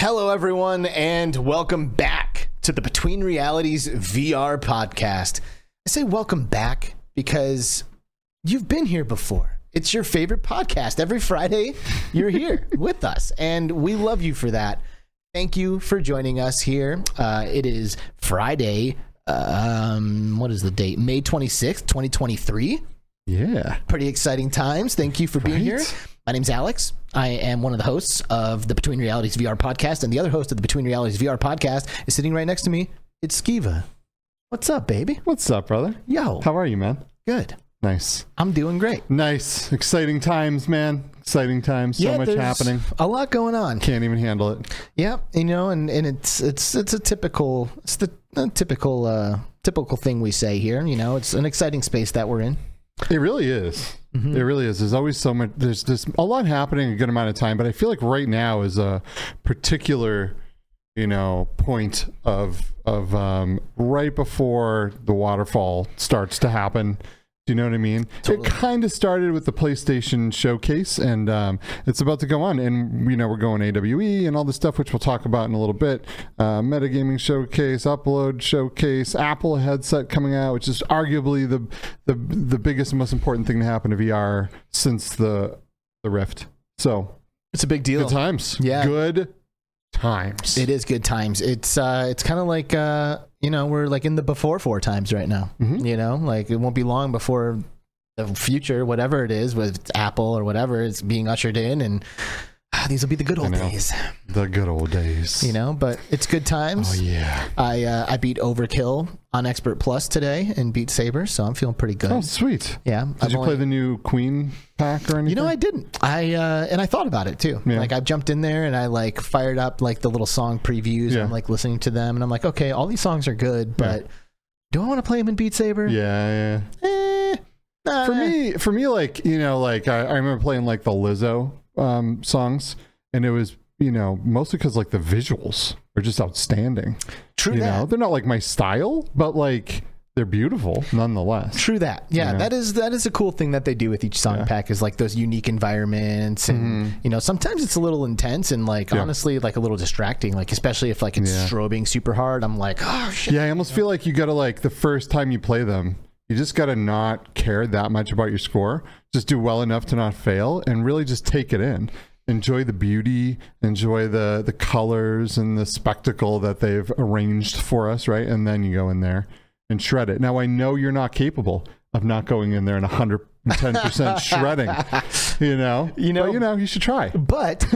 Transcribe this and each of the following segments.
Hello, everyone, and welcome back to the Between Realities VR podcast. I say welcome back because you've been here before. It's your favorite podcast. Every Friday, you're here with us, and we love you for that. Thank you for joining us here. Uh, it is Friday. Um, what is the date? May 26th, 2023 Yeah. pretty exciting times. Thank you for being Right. here. My name's Alex. I am one of the hosts of the Between Realities VR podcast, and the other host of the Between Realities VR podcast is sitting right next to me. It's Skeeva. What's up, baby? What's up, brother? Yo, How are you, man? good. Nice. I'm doing great. Nice. Exciting times, man. Exciting times. So much there's happening. A lot going on. Can't even handle it. Yeah, you know, and, and it's it's it's a typical it's the uh, typical uh typical thing we say here. You know, it's an exciting space that we're in. It really is. Mm-hmm. It really is. There's always so much. There's there's a lot happening a good amount of time, but I feel like right now is a particular, you know, point of of um, right before the waterfall starts to happen. Do you know what I mean? Totally. It kind of started with the PlayStation showcase, and um, it's about to go on. And you know, we're going AWE and all this stuff, which we'll talk about in a little bit. Uh, Meta Gaming showcase, upload showcase, Apple headset coming out, which is arguably the the the biggest and most important thing to happen to VR since the the Rift. So It's a big deal. good times. Yeah. good times. It is good times. It's uh it's kind of like uh you know, we're like in the before four times right now. Mhm. You know, like it won't be long before the future, whatever it is, with Apple or whatever, is being ushered in and these will be the good old days, the good old days. you know, but it's good times. Oh yeah. I uh, I beat Overkill on Expert Plus today and beat Saber, so I'm feeling pretty good. Oh sweet. yeah. Did I've you only- play the new Queen pack or anything? You know, I didn't. I uh, and I thought about it too. Yeah. Like I jumped in there and I like fired up like the little song previews. Yeah. And I'm like listening to them, and I'm like, okay, all these songs are good, but do I want to play them in Beat Saber? Yeah, yeah. Eh, nah, for me for me like you know like i, I remember playing like the lizzo um songs and it was you know mostly because like the visuals are just outstanding true you that. know they're not like my style but like they're beautiful nonetheless True that. Yeah, Yeah. that is that is a cool thing that they do with each song Yeah. pack is like those unique environments and Mhm. you know sometimes it's a little intense and like Yeah. honestly like a little distracting like especially if like it's Yeah. strobing super hard I'm like oh shit yeah i almost feel like you gotta like the first time you play them you just gotta not care that much about your score. Just do well enough to not fail and really just take it in. Enjoy the beauty enjoy the the colors and the spectacle that they've arranged for us right? And then you go in there and shred it. Now i know you're not capable of not going in there and 110% shredding you know You know- But, you know you should try But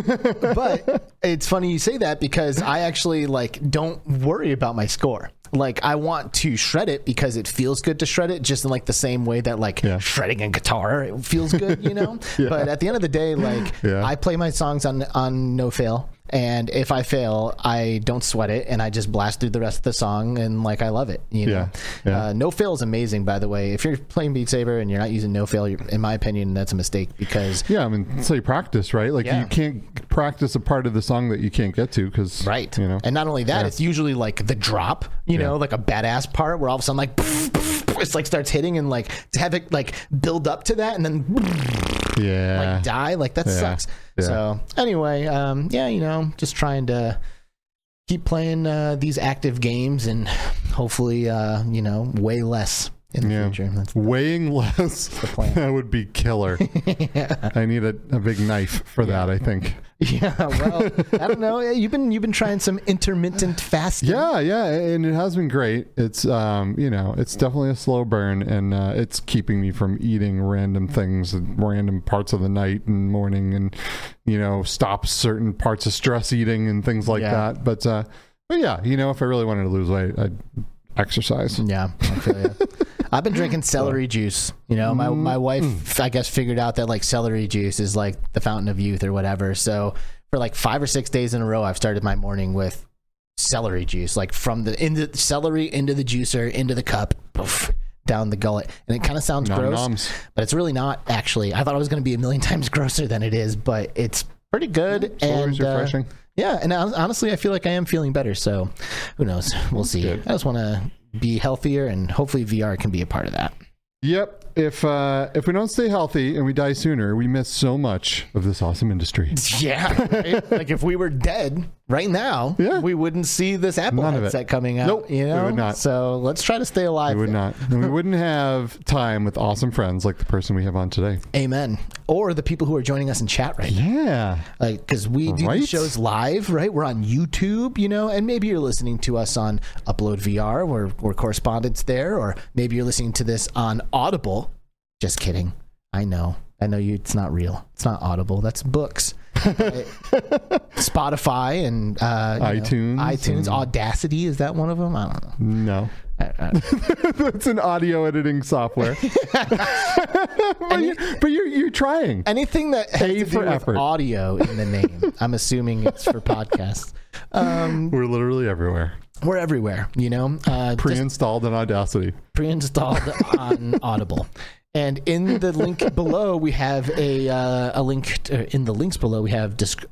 but it's funny you say that because I actually like don't worry about my score. Like I want to shred it because it feels good to shred it, just in like the same way that like Yeah. shredding a guitar it feels good, you know. Yeah. But at the end of the day, like Yeah. I play my songs on on no fail, and if I fail, I don't sweat it, and I just blast through the rest of the song, and like I love it, you know. Yeah. Yeah. Uh, no fail is amazing, by the way. If you're playing Beat Saber and you're not using no fail, in my opinion, that's a mistake because Yeah, I mean, you practice, right? Like Yeah. you can't practice a part of the song that you can't get to because, Right. You know, And not only that, Yeah. it's usually like the drop, you know, like a badass part where all of a sudden like it's like starts hitting and like to have it like build up to that and then yeah, like die, like that Yeah. sucks. Yeah. So anyway, um, yeah, you know, just trying to keep playing uh, these active games and hopefully, uh, you know, way less in the Yeah. future. That's weighing less. plan. that would be killer. I need a, a big knife for that. I think. yeah. Well, I don't know. You've been you've been trying some intermittent fasting. Yeah, yeah, and it has been great. It's um, you know, it's definitely a slow burn, and uh, it's keeping me from eating random things, random parts of the night and morning, and you know, stops certain parts of stress eating and things like Yeah. that. But uh, but yeah, you know, if I really wanted to lose weight, I'd exercise. Yeah, I feel you. I've been drinking celery juice. You know, my my wife, I guess, figured out that like celery juice is like the fountain of youth or whatever. So for like five or six days in a row, I've started my morning with celery juice, like from the into celery into the juicer into the cup, poof, down the gullet, and it kind of sounds Nom gross, noms. but it's really not. Actually, I thought it was going to be a million times grosser than it is, but it's pretty good always and uh, refreshing. yeah, and hon- honestly, I feel like I am feeling better. So, who knows? We'll see. good. I just want to be healthier, and hopefully, VR can be a part of that. Yep. If uh, if we don't stay healthy and we die sooner, we miss so much of this awesome industry. Yeah, right? like if we were dead, right now, Yeah. we wouldn't see this Apple None headset coming out. Nope, you we would not. So let's try to stay alive. We would there. not. And we wouldn't have time with awesome friends like the person we have on today. Amen. Or the people who are joining us in chat right now. Yeah. Like, because we do Right? these shows live, right? We're on YouTube, you know, and maybe you're listening to us on Upload VR, where we're correspondents there, or maybe you're listening to this on Audible. Just kidding. I know. I know you. It's not real. It's not Audible. That's books. Spotify and uh, you know, iTunes iTunes, and- Audacity. Is that one of them? I don't know. No. I- I- That's an audio editing software. but, you, but you're, you're trying. anything that has A to do for with effort. audio in the name. I'm assuming it's for podcasts. Um, We're literally everywhere. we're everywhere, you know. Uh, pre-installed in Audacity. pre-installed on Audible. And in the link below, we have a uh, a link. To, in the links below, we have disc.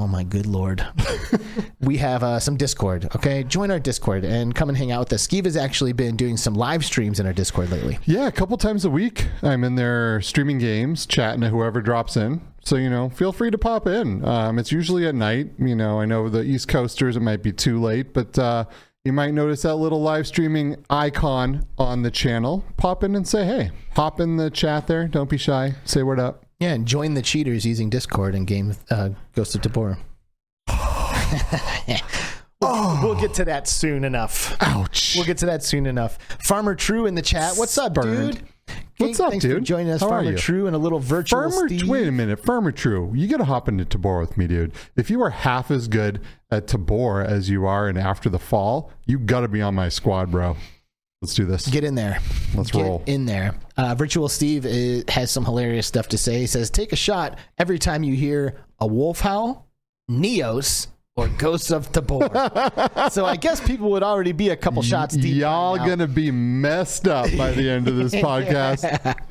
Oh my good lord, we have uh, some Discord. Okay, join our Discord and come and hang out with us. Skeeva's actually been doing some live streams in our Discord lately. Yeah, a couple times a week. I'm in there streaming games, chatting to whoever drops in. So, you know, feel free to pop in. Um, it's usually at night. You know, I know the East Coasters, it might be too late, but uh, you might notice that little live streaming icon on the channel. Pop in and say, hey, hop in the chat there. Don't be shy. Say what up. Yeah, and join the cheaters using Discord and game uh, Ghost of Tabor. we'll, we'll get to that soon enough. Ouch. We'll get to that soon enough. Farmer True in the chat. What's up, Burned. dude? What's up, Thanks for dude? joining us, How Farmer? True, and a little virtual Farmer, Steve. wait a minute, Farmer True. You got to hop into Tabor with me, dude. If you are half as good at Tabor as you are in After the Fall, you got to be on my squad, bro. Let's do this. Get in there. Let's Get roll. in there. Uh, Virtual Steve uh, has some hilarious stuff to say. He says, "Take a shot every time you hear a wolf howl, Neos, or Ghosts of Tabor." so I guess people would already be a couple shots deep. Y'all now. gonna be messed up by the end of this podcast.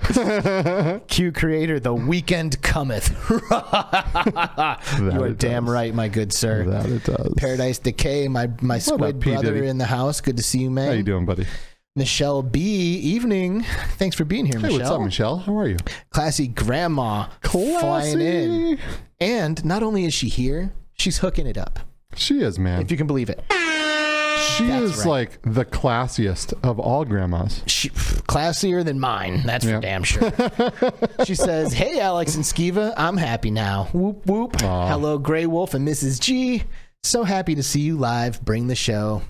Q creator, the weekend cometh. you are damn does. right, my good sir. that it does. Paradise Decay, my my squid P. brother Diddy? in the house. Good to see you, man. How you doing, buddy? Michelle B. Evening. Thanks for being here, Hey, Michelle. what's up, Michelle? How are you? Classy grandma flying in. And not only is she here, she's hooking it up. She is, man. If you can believe it. She That's is right. like the classiest of all grandmas. She, classier than mine. That's Yeah. for damn sure. she says, Hey, Alex and Skeeva, I'm happy now. Whoop, whoop. Aw. Hello, Grey Wolf and Mrs. G. So happy to see you live. Bring the show.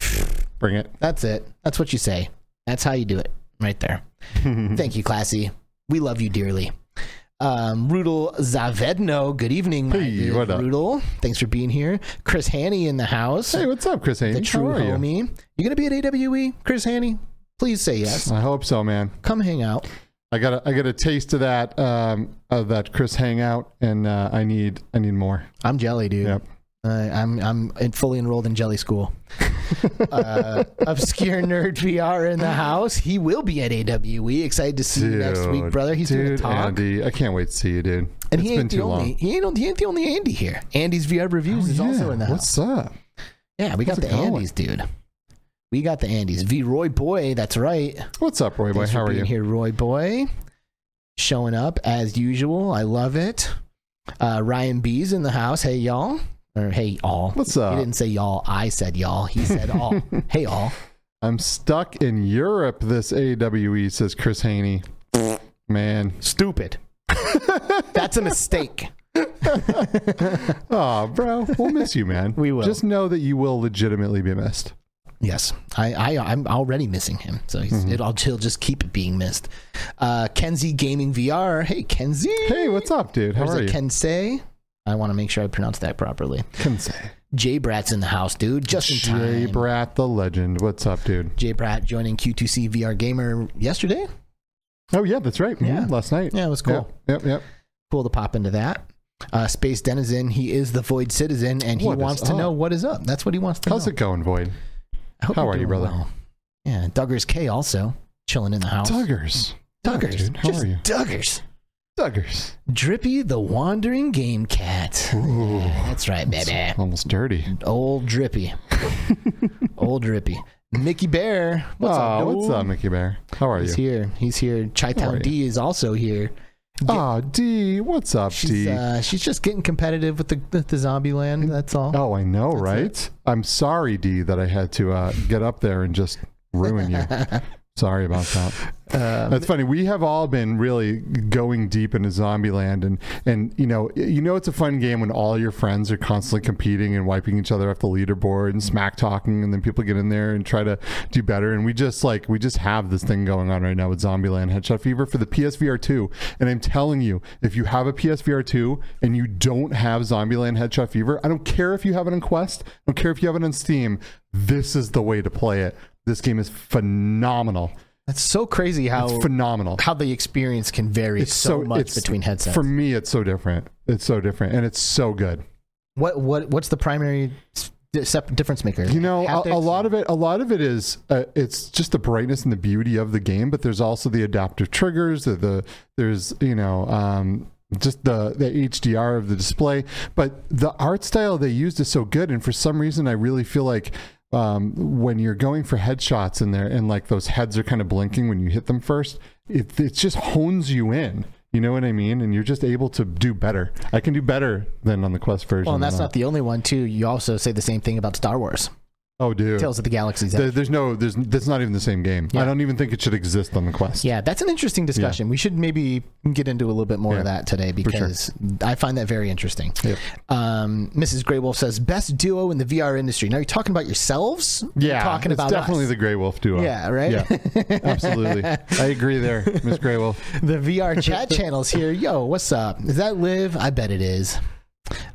Bring it. That's it. That's what you say. That's how you do it. Right there. Thank you, Classy. We love you dearly. Um, Rudel Zavedno, good evening, my Hey, what up? Rudel. Thanks for being here. Chris Hanney in the house. Hey, what's up, Chris the Hanney? true How are you? homie. You gonna be at AWE, Chris Hanney? Please say yes. I hope so, man. Come hang out. I got a, I got a taste of that um, of that Chris hangout, and uh, I need I need more. I'm jelly, dude. Yep. Uh, I'm I'm fully enrolled in Jelly School. uh, Obscure Nerd VR in the house. He will be at AWE. Excited to see you next week, brother. He's dude, talk. Andy, I can't wait to see you, dude. And it's he been ain't too the only long. he ain't, he ain't the only Andy here. Andy's VR reviews is Oh, also yeah. in the house. What's up? Yeah, we got the going? Andys, dude. We got the Andys. V Roy Boy, that's right. What's up, Roy Boy? Thanks How are you? here, Roy Boy? Showing up as usual. I love it. Uh, Ryan B's in the house. Hey y'all. Or hey all. What's up? He didn't say y'all. I said y'all. He said all. hey all. I'm stuck in Europe. This AWE says Chris Hanney. Man, Stupid. That's a mistake. oh, bro, we'll miss you, man. We will. Just know that you will legitimately be missed. Yes, I, I I'm already missing him, so he's, Mm-hmm. it'll he'll just keep being missed. Uh, Kenzie Gaming VR. Hey Kenzie. Hey, what's up, dude? How is are it you? Kensei? I want to make sure I pronounce that properly. Kensei. Jay Brat's in the house, dude. Just in Jay time. Brat, the legend. What's up, dude? Jay Brat joining Q2C VR Gamer yesterday. Oh yeah, that's right. Yeah. Mhm, last night. Yeah, it was cool. Yep, yep. yep. Cool to pop into that. Uh, Space Denizen, he is the Void Citizen, and he What is wants to up? know what is up. That's what he wants to know. How's know. it going, Void? I hope how you're are you, doing brother? well. Yeah, Duggars K also chilling in the house. Duggars. Duggars. dude, how Just are you? Duggars. Duggars. Drippy the Wandering Game Cat. Ooh. That's right, baby. Almost dirty. Old Drippy. Old Drippy. Mickey Bear. What's What's up, What's up, Mickey Bear? How are He's you? He's here. He's here. Are D is also here. Oh, D, what's up, She's D? uh, she's just getting competitive with the with the zombie land. That's all. oh, I know, right? I'm sorry, D, that I had to uh, get up there and just ruin you. sorry about that. Um, That's funny. We have all been really going deep into Zombieland, and and you know, you know, it's a fun game when all your friends are constantly competing and wiping each other off the leaderboard and smack talking, and then people get in there and try to do better. And we just like we just have this thing going on right now with Zombieland Headshot Fever for the PSVR two. And I'm telling you, if you have a PSVR two and you don't have Zombieland Headshot Fever, I don't care if you have it on Quest, I don't care if you have it on Steam. This is the way to play it. This game is phenomenal. That's so crazy how It's phenomenal how the experience can vary it's so, much it's- between headsets. For me, it's so different. It's so different, and it's so good. what what what's the primary difference maker? You know, a, a lot of it, a lot of it is, uh, it's just the brightness and the beauty of the game. But there's also the adaptive triggers. The, the there's you know. Um, just the the HDR of the display, but the art style they used is so good, and for some reason, I really feel like um, when you're going for headshots in there, and like those heads are kind of blinking when you hit them first, it it just hones you in. You know what I mean? And you're just able to do better. I can do better than on the Quest version. Well, and that's not the only one too. You also say the same thing about Star Wars: Oh, dude. Tales of the Galaxy's There- Edge. there's no, there's, that's not even the same game. Yeah. I don't even think it should exist on the Quest. Yeah, that's an interesting discussion. We should maybe get into a little bit more of that today sure. because I find that very interesting. Yep. Um, Mrs. Grey Wolf says best duo in the VR industry. Now you're talking about yourselves. You're Yeah, talking it's about definitely us. the Grey Wolf duo. Yeah, right? Yeah, absolutely. I agree there, Miss Grey Wolf. the VR chat channels here. Yo, what's up? Is that Liv? I bet it is.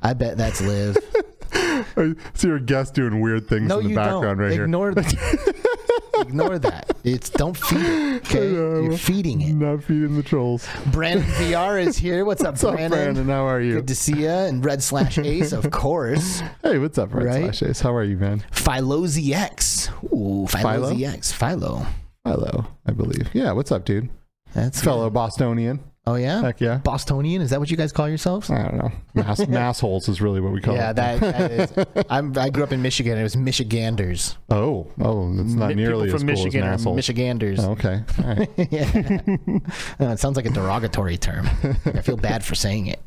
I bet that's Liv. I see your guest doing weird things No, in the background don't. right here. Ignore Ignore that. It's don't feed it. Okay, you're feeding it. Not feeding the trolls. Brandon VR is here. What's up, What's up, Brandon? Brandon? How are you? Good to see you. And Red Slash Ace, of course. Hey, what's up, Red Right? Slash Ace? How are you, man? Philo ZX. Ooh, Philo, Philo? ZX. Philo. Hello, I believe. Yeah, what's up, dude? That's Fellow Bostonian. Oh yeah. Heck yeah. Bostonian. Is that what you guys call yourselves? I don't know. Mass, massholes is really what we call Yeah, it. that, that is. I'm, I grew up in Michigan. It was Michiganders. Oh, oh, it's not Mi- nearly as cool Michigan as massholes. Michiganders. Oh, okay. All right. yeah. Uh, it sounds like a derogatory term. I feel bad for saying it.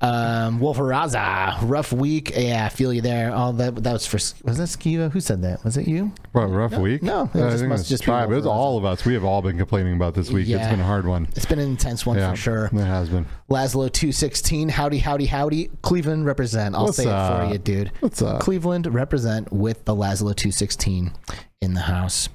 Um, Wolferaza, rough week. Yeah, I feel you there. All that that was for was that Skiva? Who said that? Was it you? What, rough week? no, it I just think must it's just tribe. It was all of us. We have all been complaining about this week. It's been a hard one. It's been an intense one Yeah, for sure. It has been. Laszlo two sixteen. Howdy, howdy, howdy. Cleveland represent. I'll What's say it for you, dude. What's up? Cleveland represent with the Laszlo 216 in the house.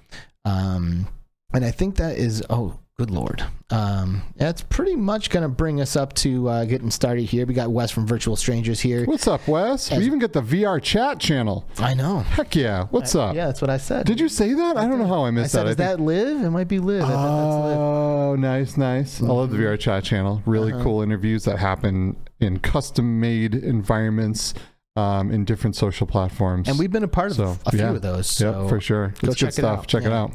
Um, and I think that is, oh, good Lord. Um, that's pretty much going to bring us up to uh, getting started here. We got Wes from Virtual Strangers here. What's up, Wes? As- we even get the VR chat channel. I know. Heck yeah. What's up? Yeah, that's what I said. Did you say that? I don't know how I I missed said, that. is I think- that live? It might be live. I. Oh, nice, nice. I love the VR chat channel. Really Uh-huh. cool interviews that happen in custom made environments um, in different social platforms. And we've been a part of So, a few yeah. of those. So yep, for sure. go It's check good stuff. Check it out.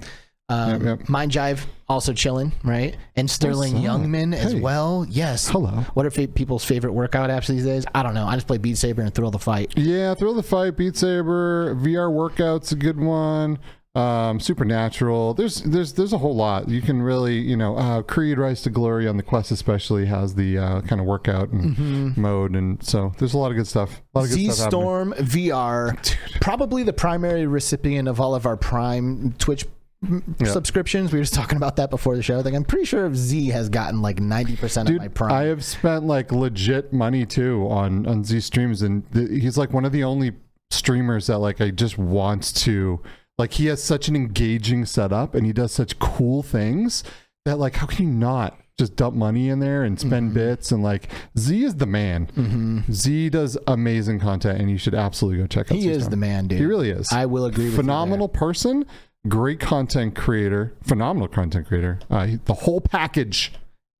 Um, Yep, yep. Mind Jive also chilling, right? And Sterling? Youngman as Hey. well. Yes. Hello. What are fa- people's favorite workout apps these days? I don't know. I just play Beat Saber and Thrill the Fight. Yeah, Thrill the Fight, Beat Saber, VR Workout's a good one. Um, Supernatural. There's there's there's a whole lot. You can really you know uh, Creed Rise to Glory on the Quest especially has the uh, kind of workout and mode, and so there's a lot of good stuff. A lot of good Z. Storm VR, probably the primary recipient of all of our Prime Twitch Yeah. subscriptions. We were just talking about that before the show. Like, I'm pretty sure Z has gotten like 90% of my Prime. I have spent like legit money too on on Z streams, and th- he's like one of the only streamers that like I just want to like. He has such an engaging setup, and he does such cool things that like how can you not just dump money in there and spend Mm-hmm. bits and like Z is the man. Z does amazing content, and you should absolutely go check out. he Z is Storm. the man, dude. He really is. I will agree with phenomenal person, great content creator, phenomenal content creator. Uh, the whole package.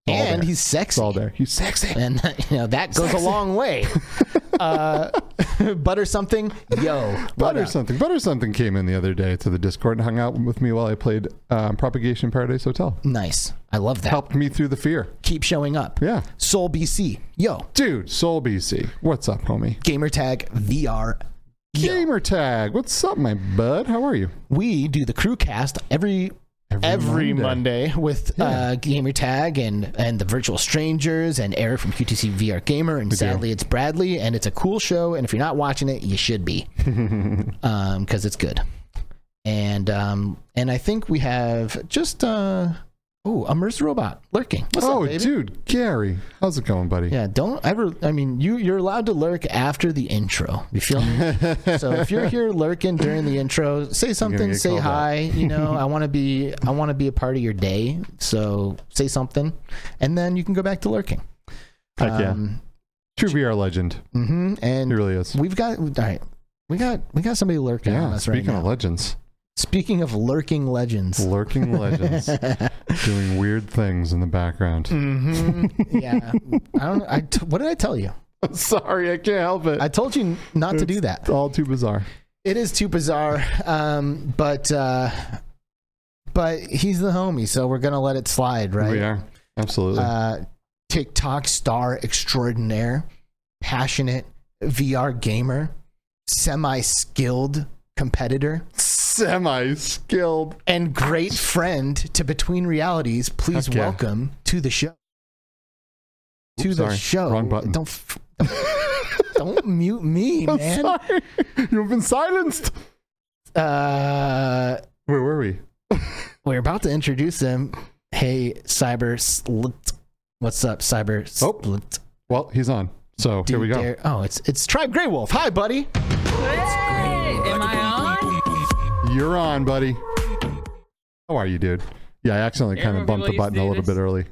you All there. And he's sexy. It's all there. He's sexy. And you know that goes a long way. uh, butter something, yo, Butter up? something. Butter something came in the other day to the Discord and hung out with me while I played um, Propagation Paradise Hotel. Nice. I love that. Helped me through the fear. Keep showing up. Yeah, Soul BC, yo, dude. Soul BC, what's up, homie? gamertag VR. Gamer tag, what's up, my bud? How are you? We do the crew cast every every Monday, with uh, Gamer Tag and and the Virtual Strangers and Eric from Q2C VR Gamer, and sadly it's Bradley, and it's a cool show. And if you're not watching it, you should be, um, because it's good. And um, and I think we have just uh, oh, a immersed robot lurking. What's oh, up, dude, Gary, how's it going, buddy? Yeah, don't ever. I mean, you you're allowed to lurk after the intro. You feel me? so if you're here lurking during the intro, say something, say out. hi. You know, I want to be I want to be a part of your day. So say something, and then you can go back to lurking. Heck yeah, Um, true VR legend. Mm-hmm, And really is. we've got all right. We got we got somebody lurking on Yeah. us right Speaking now. of legends, Speaking of lurking legends. lurking legends, doing weird things in the background. hmm Yeah, I don't. I t- what did I tell you? Sorry, I can't help it. I told you not to do that. It's that. all too bizarre. It is too bizarre, um, but uh, but he's the homie, so we're gonna let it slide, right? We are absolutely. Uh, TikTok star extraordinaire, passionate VR gamer, semi-skilled competitor, Semi skilled. and great friend to Between Realities. Please Heck yeah. welcome to the show. to the sorry. show. Wrong button. Don't f- don't mute me, I'm man. sorry. You've been silenced. Uh, Where were we? we're about to introduce him. Hey, Cyber Slit. What's up, Cyber Oh. Well, he's on. So Do here we go. dare- Oh, it's it's Tribe Grey Wolf. Hi, buddy. Am I on? You're on, buddy. How are you, dude? Yeah, I accidentally kind of bumped the button a little bit early.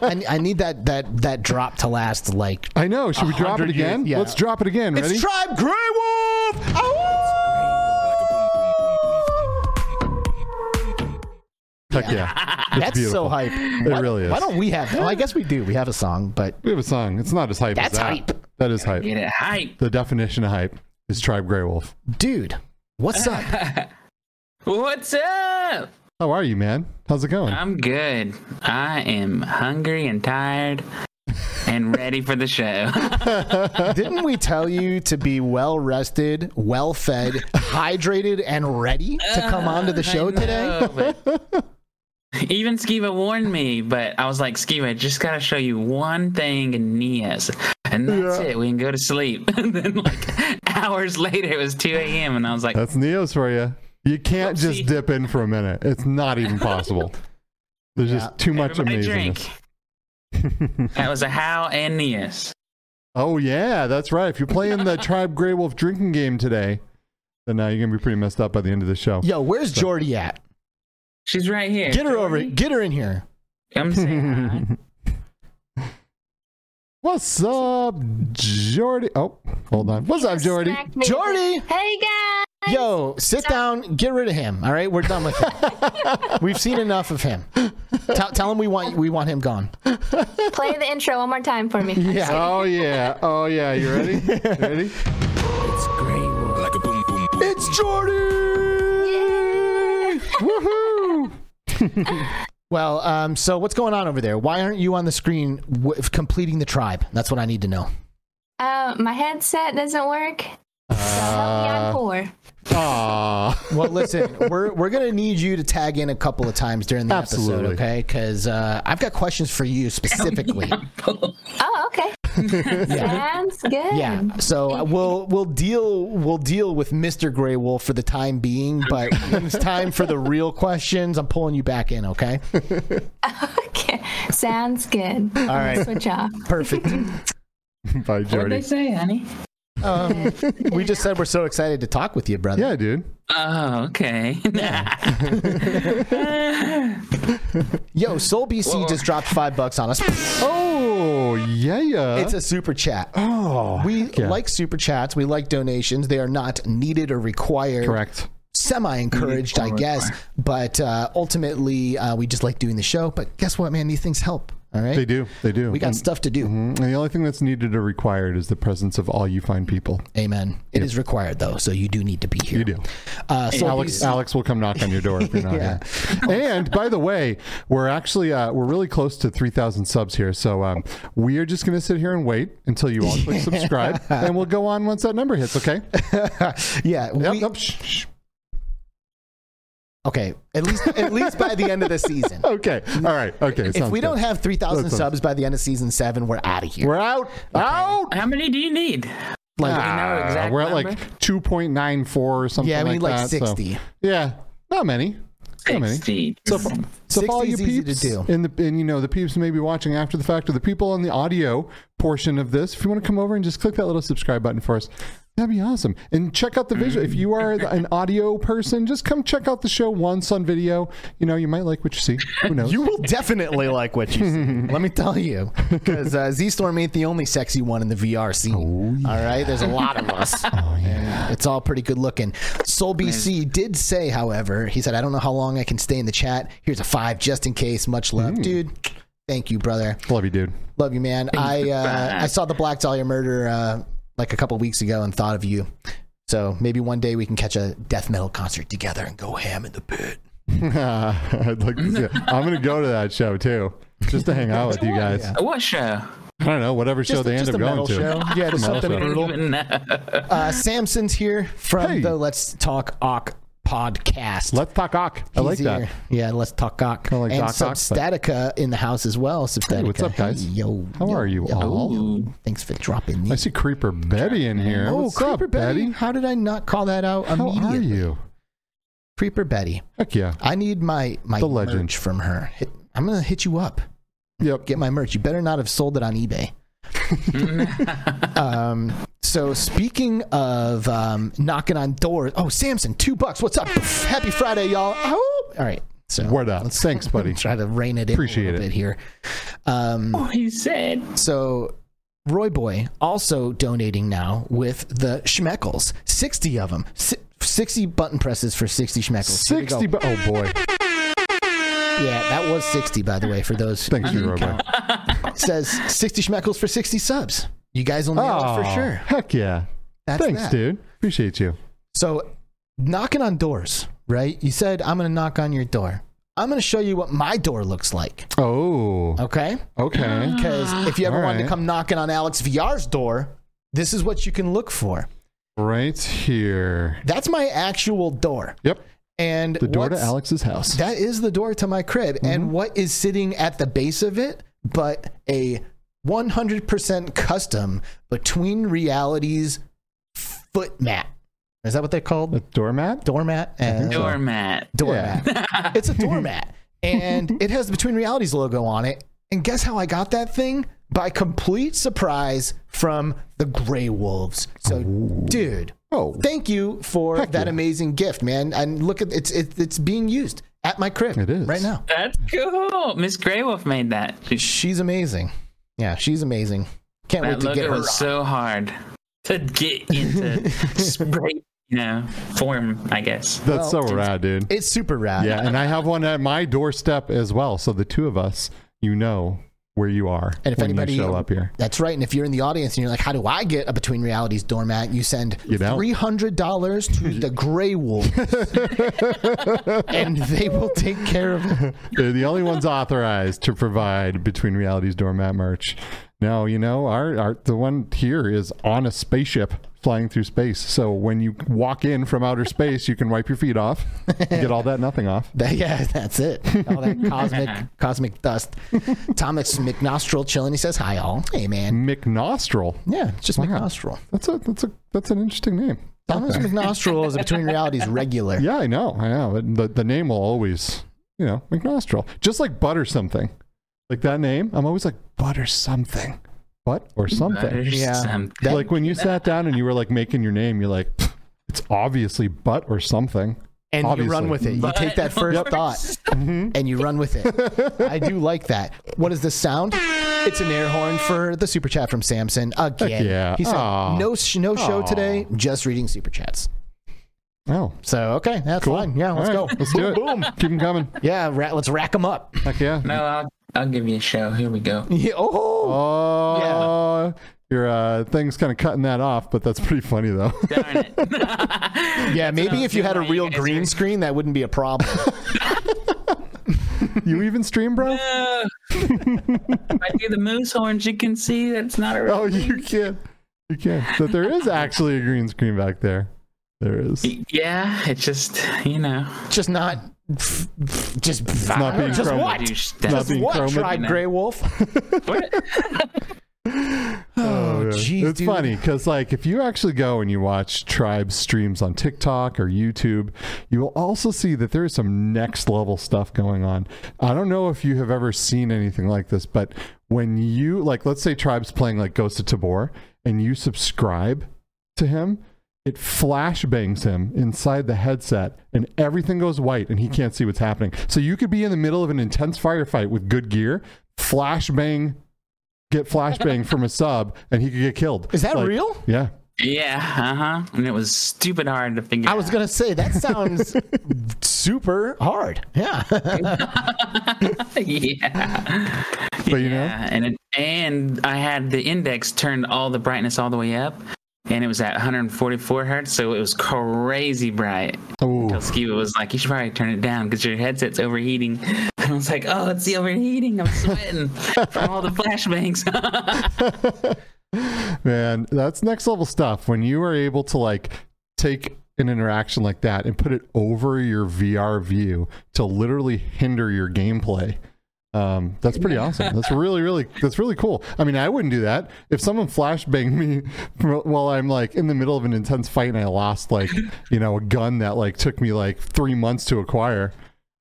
I, I need that that that drop to last like. I know. Should we drop it 100 years, again? yeah. Let's drop it again. Ready? It's Tribe Grey Wolf. Heck yeah. It's That's beautiful. so hype. It why, really is. Why don't we have? Well, I guess we do. We have a song, but We have a song. It's not as hype That's as that. hype. That is hype. Get it hype. The definition of hype is Tribe Grey Wolf. dude, what's up? What's up? How are you, man? How's it going? I'm good. I am hungry and tired and ready for the show. Didn't we tell you to be well rested, well fed, hydrated, and ready to come onto the show I today? know, but- Even Skeeva warned me, but I was like, Skeeva, just gotta show you one thing in Neos, and that's Yeah. it. We can go to sleep. and then, like hours later, it was 2 a.m., and I was like, That's Neos for you. You can't just dip in for a minute. It's not even possible. There's Yeah. just too much Everybody amazingness. that was a how and Neos. oh yeah, that's right. If you're playing the Tribe Grey Wolf drinking game today, then uh, you're gonna be pretty messed up by the end of the show. Yo, where's Jordy at? She's right here. Get her over. Jordy, Get her in here. Come say hi. What's up, Jordy? Oh, hold on. What's up, Jordy? Jordy, Hey guys. yo, sit down. Get rid of him. All right, we're done with him. We've seen enough of him. Tell, tell him we want we want him gone. Play the intro one more time for me. Yeah. Oh yeah. Oh yeah. You ready? You ready? It's Jordy. Woohoo! well, um, so what's going on over there? Why aren't you on the screen w- completing the tribe? That's what I need to know. Uh, my headset doesn't work. So help me Uh, on four. Aw. Well, listen, we're we're gonna need you to tag in a couple of times during the Absolutely. episode, okay? Because uh, I've got questions for you specifically. Oh, okay. Sounds good. Yeah. So uh, we'll we'll deal we'll deal with Mr. Grey Wolf for the time being, but when it's time for the real questions, I'm pulling you back in, okay? Okay. Sounds good. All right. Switch off. Perfect. Bye, What'd they say, honey? Um, we just said we're so excited to talk with you, brother. Yeah, dude. Oh, okay. Yo, Soul BC just dropped five bucks on us. Oh yeah, yeah. It's a super chat. oh. We yeah. like super chats. We like donations. They are not needed or required. correct. Semi encouraged, I guess. But uh, ultimately, uh, we just like doing the show. But guess what, man? These things help. All right. They do. They do. We got and, stuff to do. mhm, and the only thing that's needed or required is the presence of all you fine people. Amen. It is required though, so you do need to be here. You do. Uh, Soul Alex, Alex will come knock on your door if you're not Yeah. here. And by the way, we're actually uh, we're really close to 3,000 subs here, so um, we are just going to sit here and wait until you all click subscribe, and we'll go on once that number hits. Okay? yeah. Yep. we- shh, shh. Okay, at least at least by the end of the season. Okay. All right. Okay. If we don't have 3,000 subs by the end of season seven, we're out of here. we're out. Out. How many do you need? like, know ah, exact we're at number? like 2.94 or something yeah, we like need like that. so- 60. yeah. Not many. Not many. 60. So, so 60 all you is to peeps do. and the and you know the peeps may be watching after the fact, or the people on the audio portion of this, if you want to come over and just click that little subscribe button for us, that'd be awesome. And check out the visual. If you are an audio person, just come check out the show once on video. You know, you might like what you see. Who knows? You will definitely like what you see. Let me tell you. Because uh, Z Storm ain't the only sexy one in the VR scene. All right? There's a lot of us. And it's all pretty good looking. Soul BC did say, however, he said, I don't know how long I can stay in the chat. Here's a five just in case. Much love. Dude, thank you, brother. Love you, dude. Love you, man. I uh, I saw the Black Dahlia murder uh, like a couple weeks ago and thought of you. So maybe one day we can catch a death metal concert together and go ham in the pit. I'd like to see it. I'm gonna go to that show too, just to hang out with you guys. What show? I don't know, whatever show Just, they end up going to. show. Yeah, just something show. I don't brutal. Uh, Samson's here from Hey. the Let's Talk Awk podcast. Let's talk awk. I like He's that. Yeah, let's talk Awk. I like and Doc Ock, but- Substatica in the house as well. Substatica. what's up, guys? Hey, yo, How yo, are you yo. all? Thanks for dropping. Me. I see Creeper Betty in here. Oh, What's Creeper up, Betty? Betty? How did I not call that out How immediately? are you? Creeper Betty. Heck yeah. I need my my The legend. merch from her. Hit, I'm gonna hit you up. Yep. Get my merch. You better not have sold it on eBay. um, so speaking of um, knocking on doors, oh Samson, two bucks. What's up? Happy Friday, y'all. Oh, all right. So Word up. let's Thanks, buddy. try to rein it in Appreciate a little it. bit here. Um, Oh, he said. so Roy Boy also donating now with the schmeckles, sixty of them, Si- sixty button presses for sixty schmeckles. Here 60 bu- Oh, boy. Yeah, that was 60, by the way, for those. Thank you, Robo. Says 60 schmeckles for 60 subs. You guys will nail it for sure. Heck yeah. That's Thanks, that. dude. Appreciate you. So, knocking on doors, right? You said, I'm going to knock on your door. I'm going to show you what my door looks like. Oh, Okay? okay. Because if you ever All wanted to come knocking on Alex VR's door, this is what you can look for. Right here. That's my actual door. Yep. And The door to Alex's house. That is the door to my crib. Mm-hmm. And what is sitting at the base of it but a 100% custom between realities foot mat. Is that what they're A doormat? Doormat? And Doormat. doormat. it's a doormat. And it has the Between Realities logo on it. And guess how I got that thing? By complete surprise from the Grey Wolves. So, dude, Oh, thank you for Heck that yeah. amazing gift, man. And look at it's it, it's being used at my crib It is. right now. That's cool. Miss Grey Wolf made that. She's amazing. Yeah, she's amazing. Can't That wait to logo get her. was so hard to get into spray, you know, form. I guess. that's Well, so rad, dude. It's super rad. Yeah, and I have one at my doorstep as well. So the two of us, you know where you are And if anybody you show up here. That's right. And if you're in the audience and you're like, "How do I get a Between Realities doormat?" You send You know. three hundred dollars to the Grey Wolf, and they will take care of it. They're the only ones authorized to provide Between Realities doormat merch. Now, you know, our, our the one here is on a spaceship flying through space. So when you walk in from outer space, you can wipe your feet off, get all that nothing off. That, yeah, that's it. All that cosmic cosmic dust. Thomas McNostril chilling. He says, "Hi, all. Hey, man. McNostril. Yeah, it's just Wow. McNostril. That's a that's a that's an interesting name. Thomas McNostril is a Between Realities regular. Yeah, I know. I know. The the name will always, you know, McNostril. Just like butter something. Like that name, I'm always like butter something. What or something. Butter Yeah. something. like when you sat down and you were like making your name, you're like, it's obviously butt or something. and you run with it. You take that first But- thought mm-hmm. and you run with it. I do like that. What is this sound? It's an air horn for the super chat from Samson again. yeah. He said Aw. no sh- no show Aw. today, just reading super chats. Oh, So okay, that's cool. fine. Yeah, let's All go. Let's do it. Boom. Keep them coming. Yeah, ra- let's rack them up. Heck yeah. No, I'll, I'll give you a show. Here we go. Yeah, oh, Oh, your uh, thing's kind of cutting that off, but that's pretty funny though. Darn it. yeah. Maybe if you had a real green are- screen, that wouldn't be a problem. you even stream, bro? If I do the moose horns, you can see that's not a real. Oh, you can't. You can't. But there is actually a green screen back there. There is. Yeah, it's just you know. Just not. Just not being just chroma- what? douche Not being What? chroma- Tribe Grey Wolf. Oh, oh, yeah. jeez, it's dude. funny because like if you actually go and you watch tribe streams on tiktok or youtube you will also see that there is some next level stuff going on i don't know if you have ever seen anything like this but when you like let's say tribes playing like ghost of tabor and you subscribe to him it flashbangs him inside the headset and everything goes white and he can't see what's happening so you could be in the middle of an intense firefight with good gear flashbang get flashbang from a sub and he could get killed. Is that Like, real? Yeah. Yeah, uh huh. And it was stupid hard to figure. I was out. gonna say that sounds super hard. Yeah. yeah. But you know, and it, and I had the index turned all the brightness all the way up, and it was at 144 hertz, so it was crazy bright. oh, Until Skeeva was like, "You should probably turn it down because your headset's overheating." And I was like, "Oh, it's the overheating. I'm sweating from all the flashbangs." man, that's next level stuff. When you are able to like take an interaction like that and put it over your VR view to literally hinder your gameplay. Um, that's pretty awesome. That's really, really, that's really cool. I mean, I wouldn't do that if someone flashbanged me while I'm like in the middle of an intense fight and I lost like, you know, a gun that like took me like three months to acquire.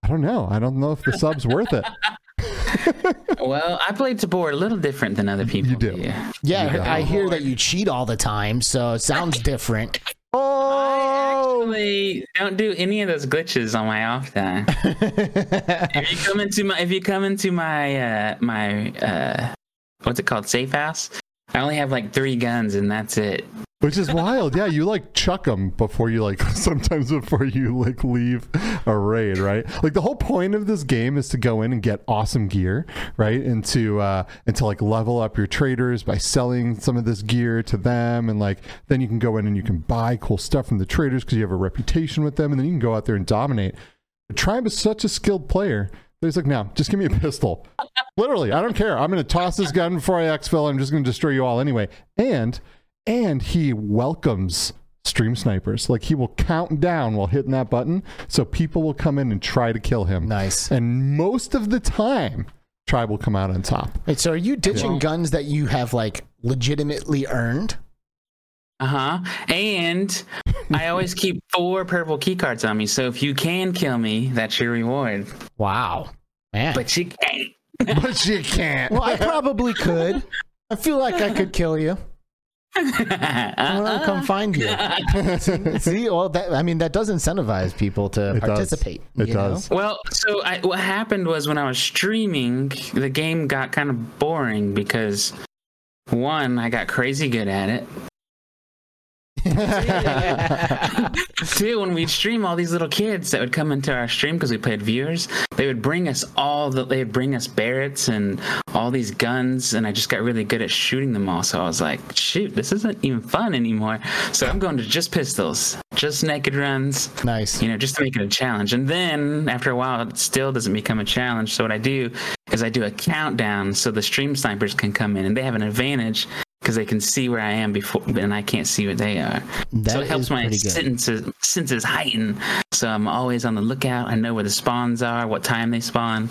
I don't know. I don't know if the sub's worth it. well, I played Tabor a little different than other people. You do. Yeah, I hear that you cheat all the time, so it sounds different. Actually, don't do any of those glitches on my off time. if you come into my, if you come into my, uh, my, uh, what's it called, safe house? I only have like three guns and that's it. Which is wild. Yeah, you like chuck them before you like sometimes before you like leave a raid, right? Like the whole point of this game is to go in and get awesome gear, right? And to uh, and to like level up your traders by selling some of this gear to them, and like then you can go in and you can buy cool stuff from the traders because you have a reputation with them, and then you can go out there and dominate. But Tribe is such a skilled player. He's like, no, just give me a pistol. Literally, I don't care. I'm going to toss this gun before I exfil. I'm just going to destroy you all anyway. And and he welcomes stream snipers. Like he will count down while hitting that button, so people will come in and try to kill him. Nice. And most of the time, Tribe will come out on top. Wait, so are you ditching guns that you have like legitimately earned? Uh huh. And I always keep four purple key cards on me. So if you can kill me, that's your reward. Wow, man. But you can't. but you can't. well, I probably could. I feel like I could kill you. I'm gonna come uh-uh. find you. See, well, that I mean, that does incentivize people to It does. participate. It you know? does. Well, so I, what happened was when I was streaming, the game got kind of boring because one, I got crazy good at it. Two, when we'd stream, all these little kids that would come into our stream because we played viewers, they would bring us all the, they would bring us Barretts and all these guns, and I just got really good at shooting them all. So I was like, shoot, this isn't even fun anymore. So I'm going to just pistols, just naked runs, Nice. you know, just to make it a challenge. And then after a while, it still doesn't become a challenge. So what I do is I do a countdown so the stream snipers can come in and they have an advantage because they can see where I am before, and I can't see where they are. That so it helps my senses senses heighten. So I'm always on the lookout. I know where the spawns are, what time they spawn,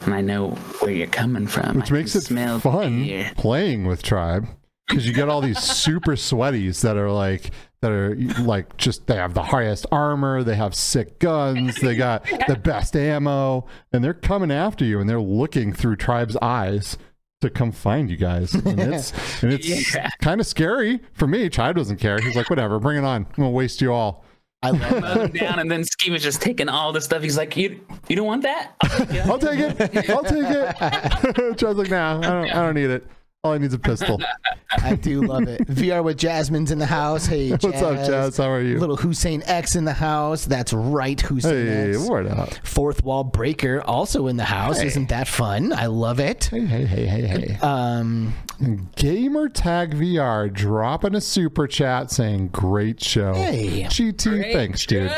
and I know where you're coming from. Which I makes it smell fun air. playing with Tribe because you get all these super sweaties that are like that are like just they have the highest armor, they have sick guns, they got the best ammo, and they're coming after you and they're looking through Tribe's eyes to come find you guys. And it's and it's Yeah. kind of scary for me. Chad doesn't care. He's like, whatever, bring it on. I'm gonna waste you all. I love Mow them down, and then Ski was just taking all the stuff. He's like, "You, you don't want that? I'll take it. I'll take it. Chad's like, nah, I don't, I don't need it. All I need is a pistol. I do love it. VR with Jasmine's in the house. Hey, Jazz. What's up, Jazz? How are you? Little Hussein X in the house. That's right, Hussein Hey, X. word up. Fourth wall breaker also in the house. Isn't that fun? I love it. Hey, hey, hey, hey, hey. Um, Gamer Tag VR dropping a super chat saying, "Great show." Hey. GT, thanks, dude.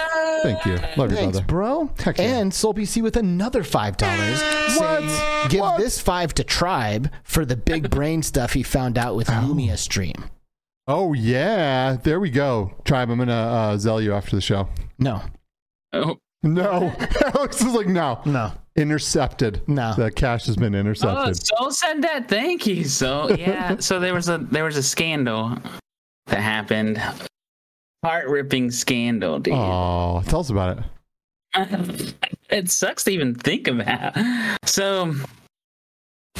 Thank you. Love you, thanks, brother. bro. Heck yeah. And Soul BC with another five dollars. What? Give What? this five to Tribe for the big brain stuff he found out with Lumia stream. Oh yeah, there we go. Tribe, I'm gonna uh, Zelle you after the show. No, Oh, No, Alex is like no. no, Intercepted. no. The cash has been intercepted. oh, intercepted. Soul said that. Thank you. So yeah, so there was a there was a scandal that happened. Heart ripping scandal, dude. Oh, tell us about it. it sucks to even think about. So,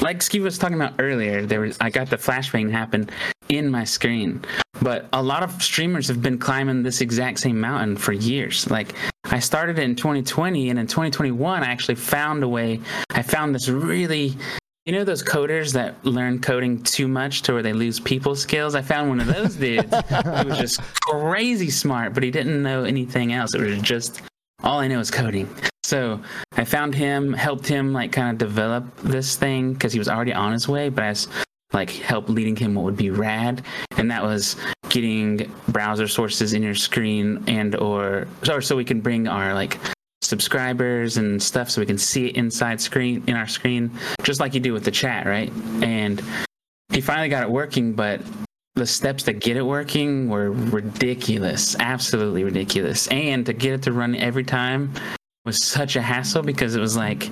like Ski was talking about earlier, there was I got the flashbang happen in my screen, but a lot of streamers have been climbing this exact same mountain for years. Like I started in 2020, and in 2021, I actually found a way. I found this really. You know those coders that learn coding too much to where they lose people skills? I found one of those dudes. he was just crazy smart, but he didn't know anything else. It was just all I know is coding. So I found him, helped him like kind of develop this thing because he was already on his way, but I was like help leading him what would be rad, and that was getting browser sources in your screen and or or so we can bring our like subscribers and stuff so we can see it inside screen in our screen just like you do with the chat right and he finally got it working but the steps to get it working were ridiculous, absolutely ridiculous. And to get it to run every time was such a hassle because it was like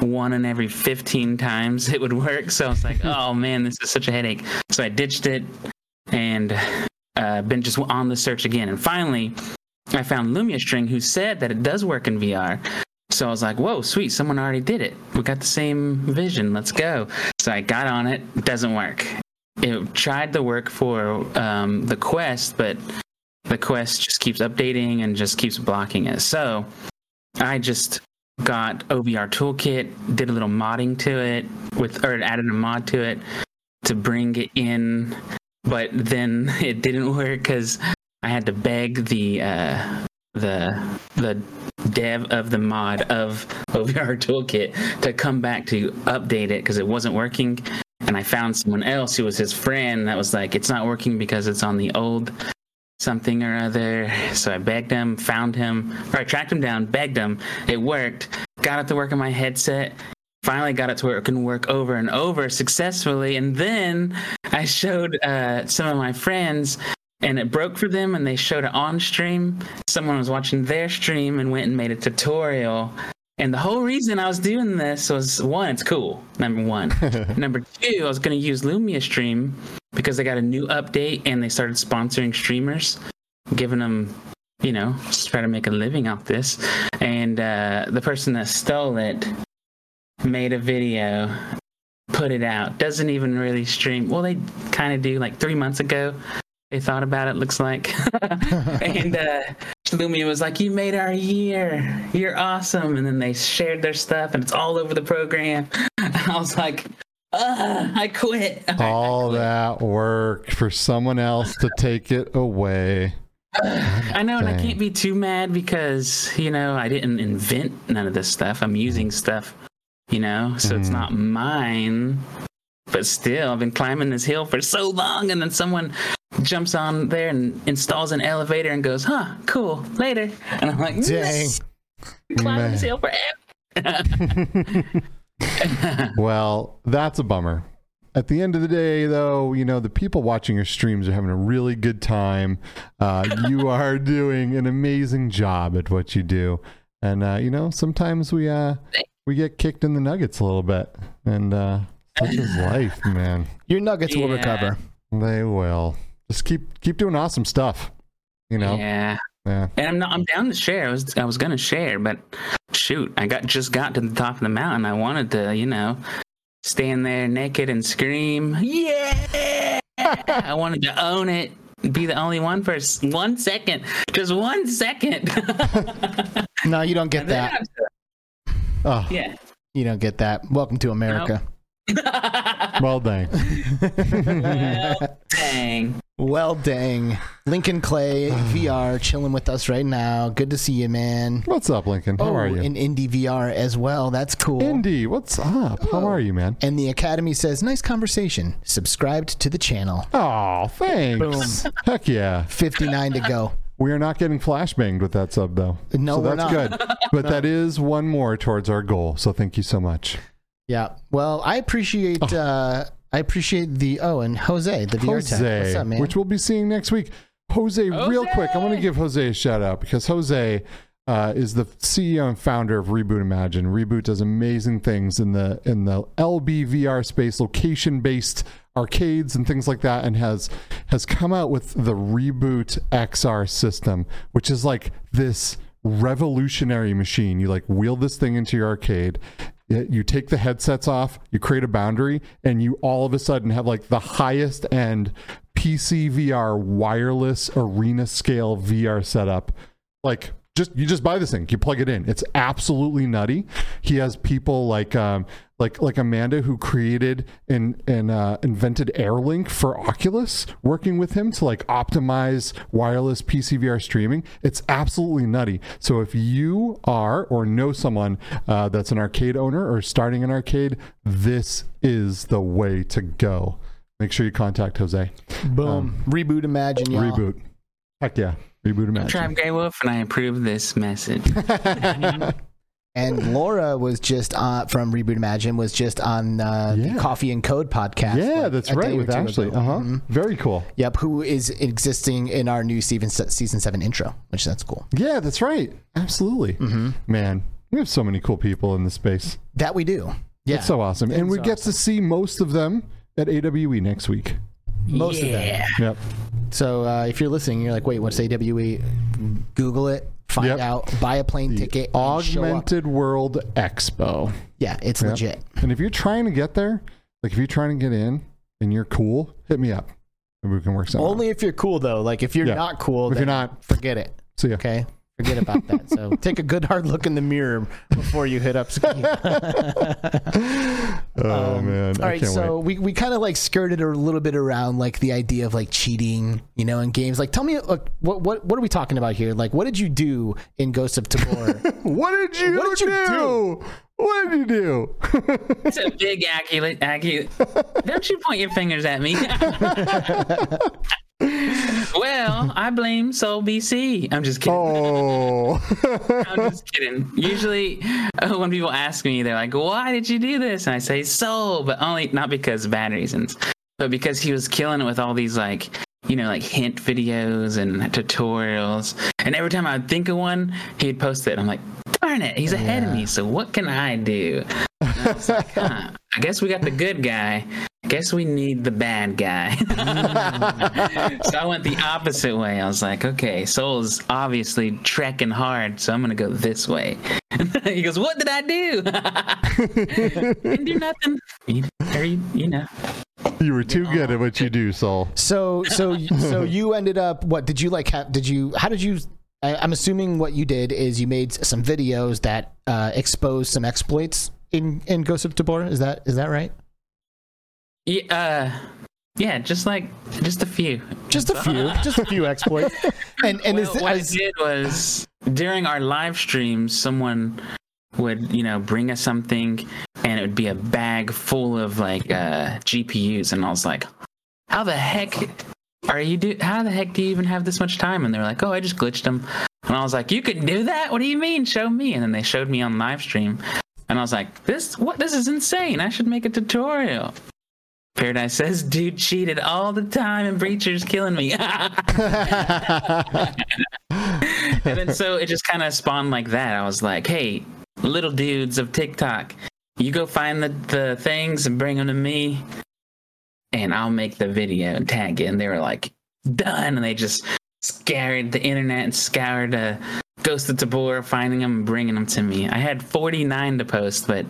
one in every 15 times it would work. So I was like, oh man, this is such a headache. So I ditched it and uh, been just on the search again. And finally, I found Lumia Stream who said that it does work in VR. So I was like, whoa, sweet, someone already did it. We got the same vision. Let's go. So I got on it. It doesn't work it tried to work for um, the quest, but the quest just keeps updating and just keeps blocking it. So I just got OVR Toolkit, did a little modding to it with, or added a mod to it to bring it in, but then it didn't work because I had to beg the uh, the the dev of the mod of OVR Toolkit to come back to update it because it wasn't working and I found someone else who was his friend that was like, it's not working because it's on the old something or other. So I begged him, found him, or I tracked him down, begged him. It worked. Got it to work on my headset. Finally got it to where it can work over and over successfully. And then I showed uh, some of my friends and it broke for them and they showed it on stream. Someone was watching their stream and went and made a tutorial and the whole reason I was doing this was one, it's cool. Number one. number two, I was going to use Lumia Stream because they got a new update and they started sponsoring streamers, giving them, you know, just try to make a living off this. And uh, the person that stole it made a video, put it out. Doesn't even really stream. Well, they kind of do. Like three months ago, they thought about it. Looks like, and uh, Lumia was like, "You made our year. You're awesome." And then they shared their stuff, and it's all over the program. I was like, Ugh, "I quit." All that work for someone else to take it away. I know, and I can't be too mad because you know I didn't invent none of this stuff. I'm using stuff, you know, so it's Mhm. not mine. But still, I've been climbing this hill for so long, and then someone jumps on there and installs an elevator and goes, "Huh, cool, later." And I'm like, Dang. climbing this Man. hill forever. Well, that's a bummer. At the end of the day, though, you know, the people watching your streams are having a really good time. Uh, you are doing an amazing job at what you do. And, uh, you know, sometimes we, uh, we get kicked in the nuggets a little bit. And, uh, such is life, man. Your nuggets will recover. They will. Just keep, keep doing awesome stuff. You know? Yeah. Yeah. And I'm not. I'm down to share. I was. I was gonna share, but shoot, I got just got to the top of the mountain. I wanted to, you know, stand there naked and scream, "Yeah!" I wanted to own it. Be the only one for one second, just one second. No, you don't get And then that. Oh, yeah. You don't get that. Welcome to America. well, dang. well, dang. Well, dang. Lincoln Clay, VR, chilling with us right now. Good to see you, man. What's up, Lincoln? How oh, are you? in Indie VR as well. That's cool. Indy, what's up? How are you, man? and the Academy says, nice conversation. Subscribed to the channel. Oh, thanks. Heck yeah. 59 to go. We are not getting flashbanged with that sub, though. No, so we're that's not. good. But that is one more towards our goal. So thank you so much. Yeah. Well, I appreciate Oh. uh, I appreciate the oh and Jose the VR tech. What's up, man? which we'll be seeing next week. Jose, real quick, I want to give Jose a shout out because Jose uh, is the CEO and founder of Reboot Imagine. Reboot does amazing things in the in the LBVR space, location based arcades and things like that, and has has come out with the Reboot XR system, which is like this revolutionary machine. You like wheel this thing into your arcade. You take the headsets off, you create a boundary, and you all of a sudden have like the highest end PC VR wireless arena scale VR setup. Like just you just buy this thing, you plug it in. It's absolutely nutty. He has people like um like like Amanda who created and and uh, invented AirLink for Oculus, working with him to like optimize wireless PC VR streaming. It's absolutely nutty. So if you are or know someone uh, that's an arcade owner or starting an arcade, this is the way to go. Make sure you contact Jose. Boom. Reboot Imagine, y'all. Reboot. Heck yeah. Reboot Imagine. Tribe Greywolf, and I approve this message. And Laura was just uh, from Reboot Imagine was just on uh, Yeah. the Coffee and Code podcast. Yeah, like, that's right. or With Ashley. Uh huh. Mhm. Very cool. Yep, who is existing in our new season season seven intro, which that's cool. Yeah, that's right. Absolutely. Mm-hmm. Man, we have so many cool people in the space. That we do. Yeah, It's so awesome. And It's we get to see most of them at AWE next week. Most of them. Yep. So uh, if you're listening, you're like, wait, what's AWE? Google it, find Yep. out, buy a plane ticket, and show up. Augmented World Expo. Yeah, it's Yep. legit. And if you're trying to get there, like if you're trying to get in and you're cool, hit me up. Maybe we can work something. out. Only if you're cool though. Like if you're Yeah. not cool, If then you're not- forget it. See ya. Okay, forget about that. So take a good hard look in the mirror before you hit up. Ski. Oh um, man. All I right, can't so wait. we, we kind of like skirted a little bit around like the idea of like cheating, you know, in games. Like, tell me, like, what what what are we talking about here? Like, what did you do in Ghost of Tabor? What did you, What did you do? What did you do? It's a big accurate, accurate. Don't you point your fingers at me. Well, I blame Soul BC. I'm just kidding. oh. I'm just kidding. Usually, uh, when people ask me, they're like, "Why did you do this?" and I say, "Soul," but only not because of bad reasons, but because he was killing it with all these like, you know, like hint videos and tutorials. And every time I would think of one, he'd post it. I'm like, "Darn it, he's ahead of me. So what can I do?" I was like, huh, I guess we got the good guy. I guess we need the bad guy. so I went the opposite way. I was like, okay, Soul's obviously trekking hard, so I'm gonna go this way. he goes, "What did I do? Didn't do nothing. You, you, you know, you were too good at what you do, Soul. so so so you ended up what? Did you like? Have, did you? How did you? I, I'm assuming what you did is you made some videos that uh, exposed some exploits in in Ghost of Tabor. Is that is that right? yeah, uh, yeah, just like just a few. Just a few, just a few exploits. And and Well, is, what I did was during our live streams, someone would you know bring us something, and it would be a bag full of like uh, GPUs, and I was like, "How the heck are you do? How the heck do you even have this much time?" And they were like, "Oh, I just glitched them," and I was like, "You can do that? What do you mean? Show me!" And then they showed me on live stream, and I was like, "This what? This is insane! I should make a tutorial." Paradise says, dude cheated all the time and Breacher's killing me. and then so it just kind of spawned like that. I was like, hey, little dudes of TikTok, you go find the, the things and bring them to me, and I'll make the video and tag it. And they were like, done. And they just scoured the internet and scoured uh, Ghost of Tabor, finding them and bringing them to me. I had 49 to post, but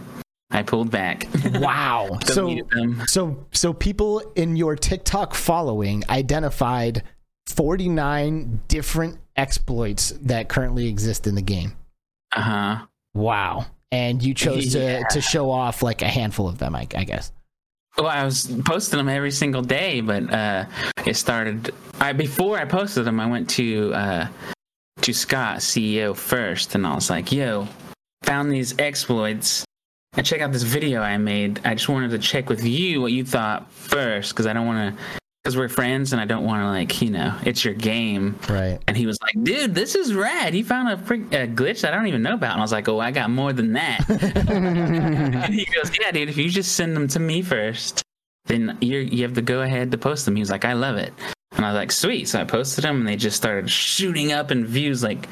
I pulled back. wow. so them. so so people in your TikTok following identified 49 different exploits that currently exist in the game. Uh huh. Wow. And you chose Yeah. to to show off like a handful of them, I, I guess. Well, I was posting them every single day, but uh, it started. I before I posted them, I went to uh, to Scott, CEO, first, and I was like, "Yo, found these exploits. And check out this video I made. I just wanted to check with you what you thought first, because I don't want to, because we're friends, and I don't want to like, you know, it's your game." Right. And he was like, "Dude, this is rad. He found a, frick, a glitch that I don't even know about." And I was like, "Oh, I got more than that." and he goes, "Yeah, dude. If you just send them to me first, then you you have to go ahead to post them. He was like, I love it. And I was like, sweet. So I posted them and they just started shooting up in views like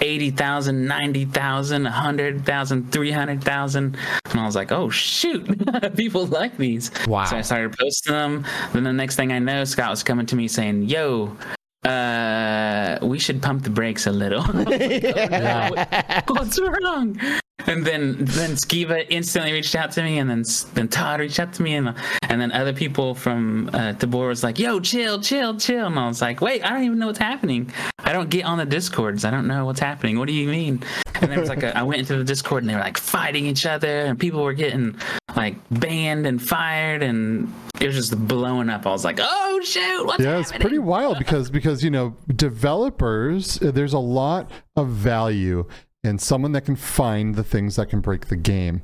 80,000, 90,000, 100,000, 300,000. And I was like, oh, shoot. People like these. Wow. So I started posting them. Then the next thing I know, Scott was coming to me saying, yo, uh, we should pump the brakes a little. What's wrong? And then then Skeeva instantly reached out to me, and then then Todd reached out to me, and and then other people from uh, Tabor was like, "Yo, chill, chill, chill," and I was like, "Wait, I don't even know what's happening. I don't get on the discords. I don't know what's happening. What do you mean?" And there was like a, I went into the Discord, and they were like fighting each other, and people were getting like banned and fired, and it was just blowing up. I was like, "Oh shoot, what's yeah, it's happening?" pretty wild because because you know developers, there's a lot of value in someone that can find the things that can break the game,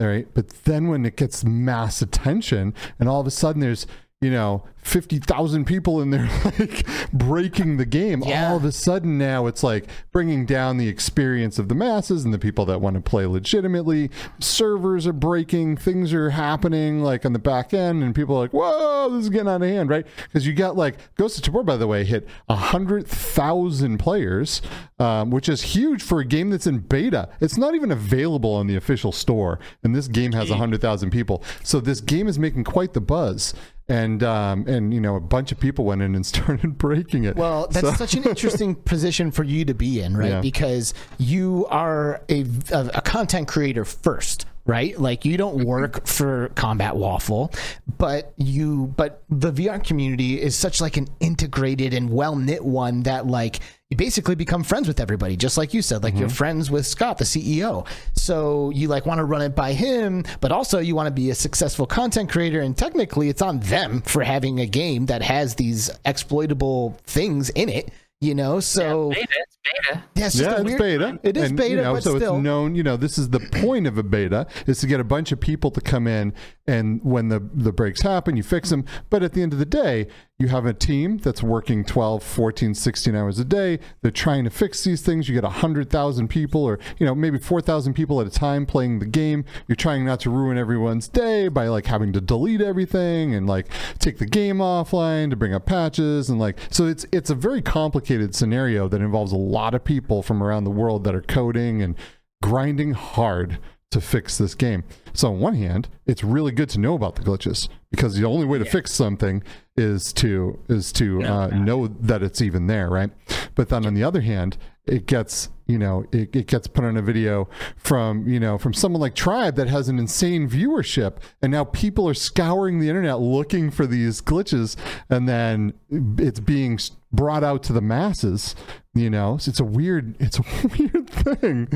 all right? But then when it gets mass attention, and all of a sudden there's you know fifty thousand people in there like breaking the game, Yeah. all of a sudden now it's like bringing down the experience of the masses and the people that want to play legitimately. Servers are breaking, things are happening like on the back end, and people are like, "Whoa, this is getting out of hand!" Right? Because you got like Ghost of Tabor, by the way, hit a hundred thousand players, um, which is huge for a game that's in beta. It's not even available on the official store, and this game has a hundred thousand people. So this game is making quite the buzz. And um, and you know a bunch of people went in and started breaking it. Well, that's So- such an interesting position for you to be in, right? Yeah. Because you are a, a, a content creator first, right? Like you don't work for Combat Waffle, but you but the VR community is such like an integrated and well knit one that like you basically become friends with everybody, just like you said. Like you're mm-hmm. friends with Scott, the CEO. So you like want to run it by him, but also you want to be a successful content creator. And technically, it's on them for having a game that has these exploitable things in it. You know, so Beta, it's beta. yeah, it's, just yeah, a it's weird- beta. It is And, beta, you know, but so still. it's known. You know, this is the point of a beta is to get a bunch of people to come in, and when the the breaks happen, you fix them. But at the end of the day, you have a team that's working 12, 14, 16 hours a day. They're trying to fix these things. You get 100,000 people or, you know, maybe 4,000 people at a time playing the game. You're trying not to ruin everyone's day by like having to delete everything and like take the game offline to bring up patches and like so it's it's a very complicated scenario that involves a lot of people from around the world that are coding and grinding hard to fix this game. So on one hand, it's really good to know about the glitches because the only way to fix something is to is to uh, know that it's even there, right? But then on the other hand, it gets you know it, it gets put on a video from you know from someone like Tribe that has an insane viewership, and now people are scouring the internet looking for these glitches, and then it's being brought out to the masses. You know, so it's a weird it's a weird thing.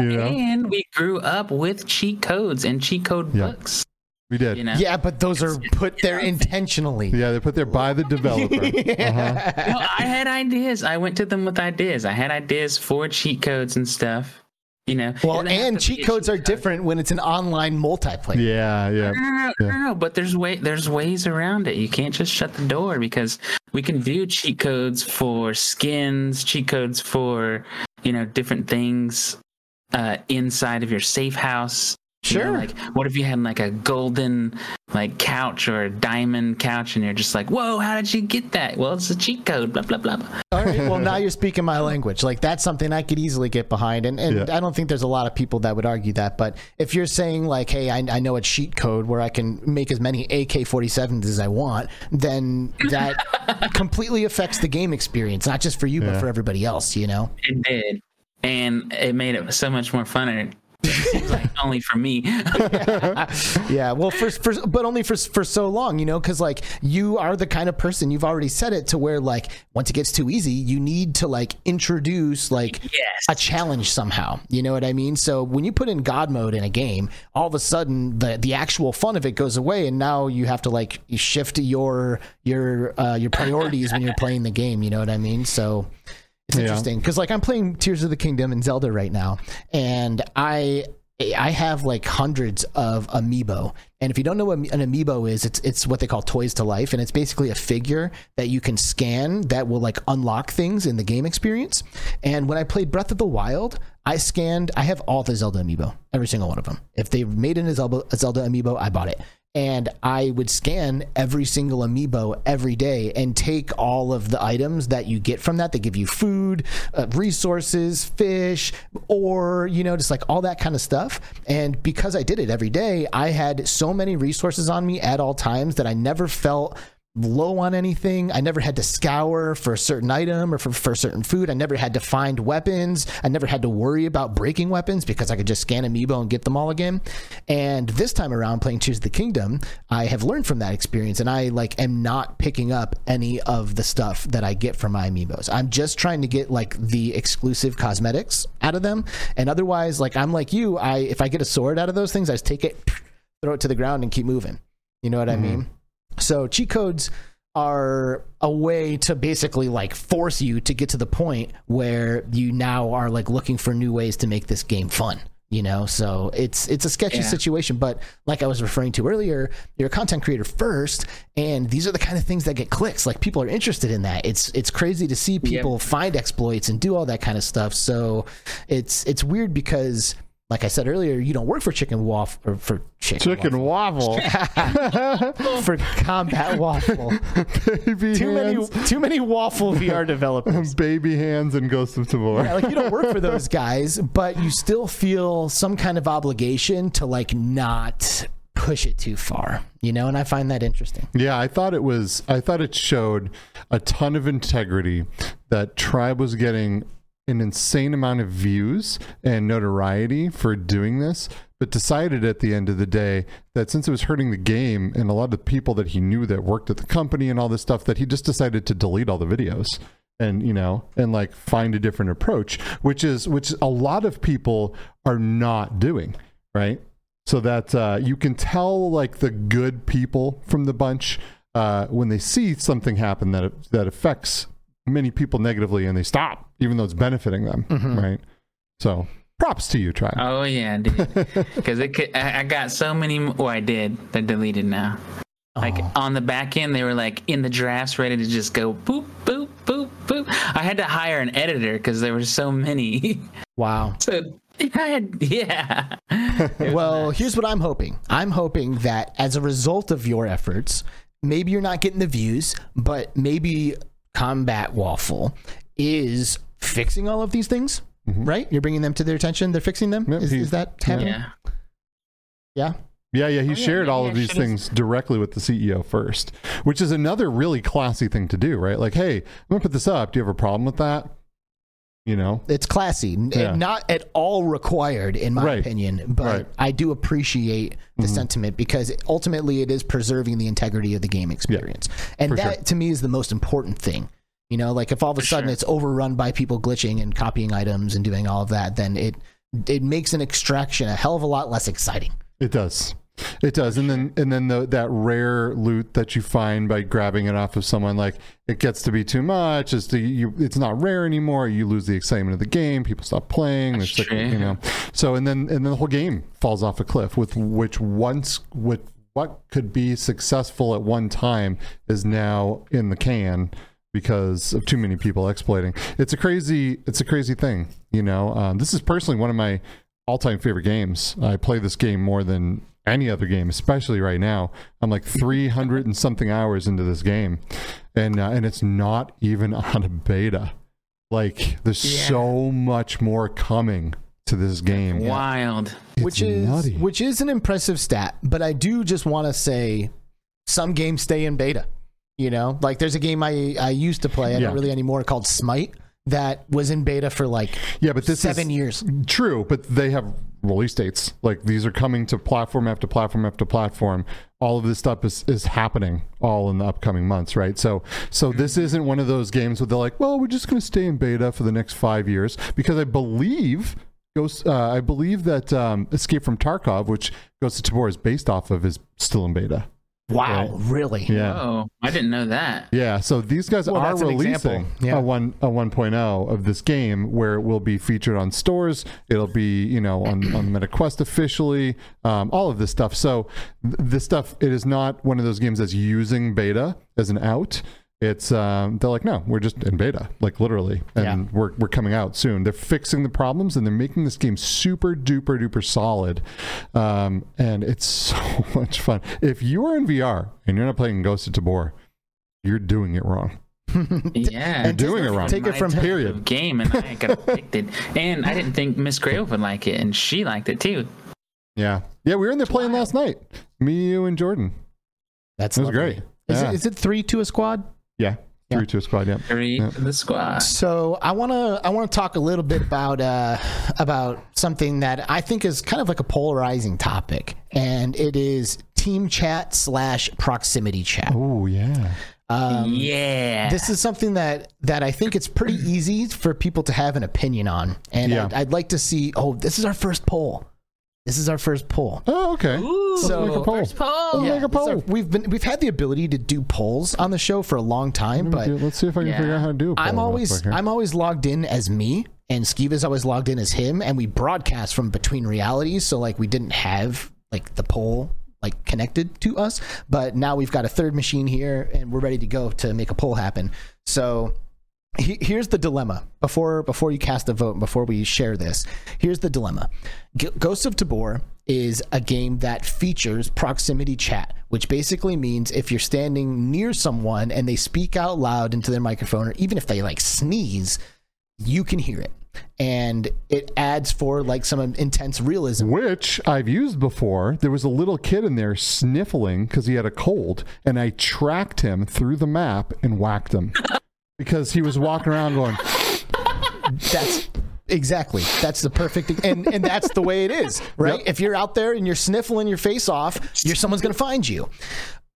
You know, And we grew up with cheat codes and cheat code Yeah. books. we did. You know, yeah, but those are put there intentionally. Yeah, they're put there by the developer. Uh-huh. No, I had ideas. I went to them with ideas. I had ideas for cheat codes and stuff. You know, Well, It and to be cheat codes are code. different when it's an online multiplayer. Yeah, yeah. No, no, no, no, no, but there's way there's ways around it. You can't just shut the door because we can do cheat codes for skins, cheat codes for you know different things uh, inside of your safe house. You know, Sure. like what if you had like a golden like couch or a diamond couch and you're just like, whoa, how did you get that? Well, it's a cheat code. Blah blah blah. blah. All right. Well, now you're speaking my language. Like that's something I could easily get behind, and and Yeah. I don't think there's a lot of people that would argue that. But if you're saying like, hey, I, I know a cheat code where I can make as many AK-47s as I want, then that completely affects the game experience, not just for you, but for everybody else. You know. It did, and it made it so much more fun. And it seems like only for me. yeah well for, for but only for for so long you know because like you are the kind of person you've already said it to where like once it gets too easy you need to like introduce like Yes. a challenge somehow you know what i mean so when you put in god mode in a game all of a sudden the the actual fun of it goes away and now you have to like shift your your uh your priorities when you're playing the game you know what i mean so it's Yeah. interesting because like I'm playing Tears of the Kingdom and Zelda right now, and I I have like hundreds of amiibo. And if you don't know what an amiibo is, it's it's what they call toys to life, and it's basically a figure that you can scan that will like unlock things in the game experience. And when I played Breath of the Wild, I scanned. I have all the Zelda amiibo, every single one of them. If they made an Zelda, a Zelda amiibo, I bought it. And I would scan every single amiibo every day and take all of the items that you get from that. They give you food, uh, resources, fish, or, you know, just like all that kind of stuff. And because I did it every day, I had so many resources on me at all times that I never felt low on anything. I never had to scour for a certain item or for, for a certain food. I never had to find weapons. I never had to worry about breaking weapons because I could just scan Amiibo and get them all again. And this time around playing Tears of the Kingdom, I have learned from that experience and I like am not picking up any of the stuff that I get from my Amiibos. I'm just trying to get like the exclusive cosmetics out of them. And otherwise, like I'm like you, I if I get a sword out of those things, I just take it, throw it to the ground and keep moving. You know what I mm-hmm. mean? So cheat codes are a way to basically like force you to get to the point where you now are like looking for new ways to make this game fun you know? So it's it's a sketchy Yeah. situation but like i was referring to earlier you're a content creator first and these are the kind of things that get clicks. Like people are interested in that. It's it's crazy to see people find exploits and do all that kind of stuff. So it's it's weird because like i said earlier you don't work for chicken waffle or for chicken, Chicken waffle. waffle, for combat waffle baby too many too many waffle VR developers. Baby hands and Ghost of Tabor. Yeah, like you don't work for those guys, but you still feel some kind of obligation to like not push it too far, you know. And I find that interesting. Yeah, I thought it was. I thought it showed a ton of integrity. That Tribe was getting an insane amount of views and notoriety for doing this, but decided at the end of the day that since it was hurting the game and a lot of the people that he knew that worked at the company and all this stuff, that he just decided to delete all the videos and you know and like find a different approach which is which a lot of people are not doing right? So that uh, you can tell like the good people from the bunch uh, when they see something happen that that affects many people negatively and they stop even though it's benefiting them mm-hmm. right so props to you try Oh yeah, dude. Because it could, I, I got so many. m- Oh, I did. They're deleted now. Like on the back end, they were like in the drafts, ready to just go boop boop boop boop. I had to hire an editor because there were so many. Wow. so I had yeah. Well, here's what I'm hoping. I'm hoping that as a result of your efforts, maybe you're not getting the views, but maybe Combat Waffle is fixing all of these things, mm-hmm. right? You're bringing them to their attention. They're fixing them. Yep, is, is that happening? Yeah. Yeah. Yeah, yeah, he yeah, shared maybe all of these things directly with the CEO first, which is another really classy thing to do, right? Like, hey, I'm gonna put this up. Do you have a problem with that? You know, It's classy, Yeah. not at all required, in my Right. opinion. But Right. I do appreciate the mm-hmm. sentiment because ultimately it is preserving the integrity of the game experience, and for that sure. to me is the most important thing. You know, like if all of a For sudden sure. it's overrun by people glitching and copying items and doing all of that, then it it makes an extraction a hell of a lot less exciting. it does. It does, and then and then the, that rare loot that you find by grabbing it off of someone, like it gets to be too much. It's the, you, it's not rare anymore. You lose the excitement of the game. People stop playing. That's It's like, you know, so and then and then the whole game falls off a cliff. With which once with what could be successful at one time is now in the can because of too many people exploiting. It's a crazy it's a crazy thing, you know. Um, this is personally one of my all-time favorite games. I play this game more than any other game, especially right now. I'm like 300 and something hours into this game, and uh, and it's not even on a beta. Like there's Yeah. so much more coming to this game. Wild. It's which is nutty. which is an impressive stat. But I do just want to say, some games stay in beta. You know, like there's a game I I used to play, I Yeah. don't really anymore, called Smite, that was in beta for like yeah, but this seven is, years. True, but they have release dates. Like these are coming to platform after platform after platform. All of this stuff is, is happening all in the upcoming months, right? So so this isn't one of those games where they're like, well, we're just going to stay in beta for the next five years because I believe. Ghost, uh, I believe that um, Escape from Tarkov, which Ghost of Tabor is based off of, is still in beta. Wow, Right. really? Yeah. Oh, I didn't know that. Yeah, so these guys Well, are that's an example. releasing Yeah. a one a 1.0 of this game where it will be featured on stores. It'll be you know on on MetaQuest officially, um, all of this stuff. So th- this stuff it is not one of those games that's using beta as an out. It's um, they're like, no, we're just in beta, like literally, and Yeah. we're we're coming out soon. They're fixing the problems and they're making this game super duper duper solid, um, and it's so much fun. If you are in VR and you're not playing Ghost of Tabor, you're doing it wrong. Yeah, you're doing it wrong. Take it from type Period. of Game and I got addicted, and I didn't think Miss Grove would like it, and she liked it too. Yeah, yeah, we were in there playing last night. Me, you, and Jordan. That's It was lovely. great. Is, Yeah. it, is it three to a squad? Yeah, Yeah. to a squad. Yeah. Three Yeah. for the squad. So I want to I want to talk a little bit about uh, about something that I think is kind of like a polarizing topic, and it is team chat slash proximity chat. Oh yeah. Um, yeah. This is something that that I think it's pretty easy for people to have an opinion on, and Yeah. I'd, I'd like to see. Oh, this is our first poll. This is our first poll. Oh okay. Ooh, So- make a poll. first poll. Make a this is our- poll. we've been we've had the ability to do polls on the show for a long time, but Dude, let's see if I can Yeah. figure out how to do. A poll I'm always. I'm always logged in as me, and Skeeva's always logged in as him, and we broadcast from between realities. So like we didn't have like the poll like connected to us, but now we've got a third machine here, and we're ready to go to make a poll happen. So he- here's the dilemma. Before before you cast a vote before we share this here's the dilemma. G- ghost of tabor is a game that features proximity chat which basically means if you're standing near someone and they speak out loud into their microphone or even if they like sneeze you can hear it. And it adds for like some intense realism. Which I've used before. There was a little kid in there sniffling because he had a cold, and I tracked him through the map and whacked him because he was walking around going, That's exactly that's the perfect and and that's the way it is, right? Yep. If you're out there and you're sniffling your face off, you're someone's going to find you,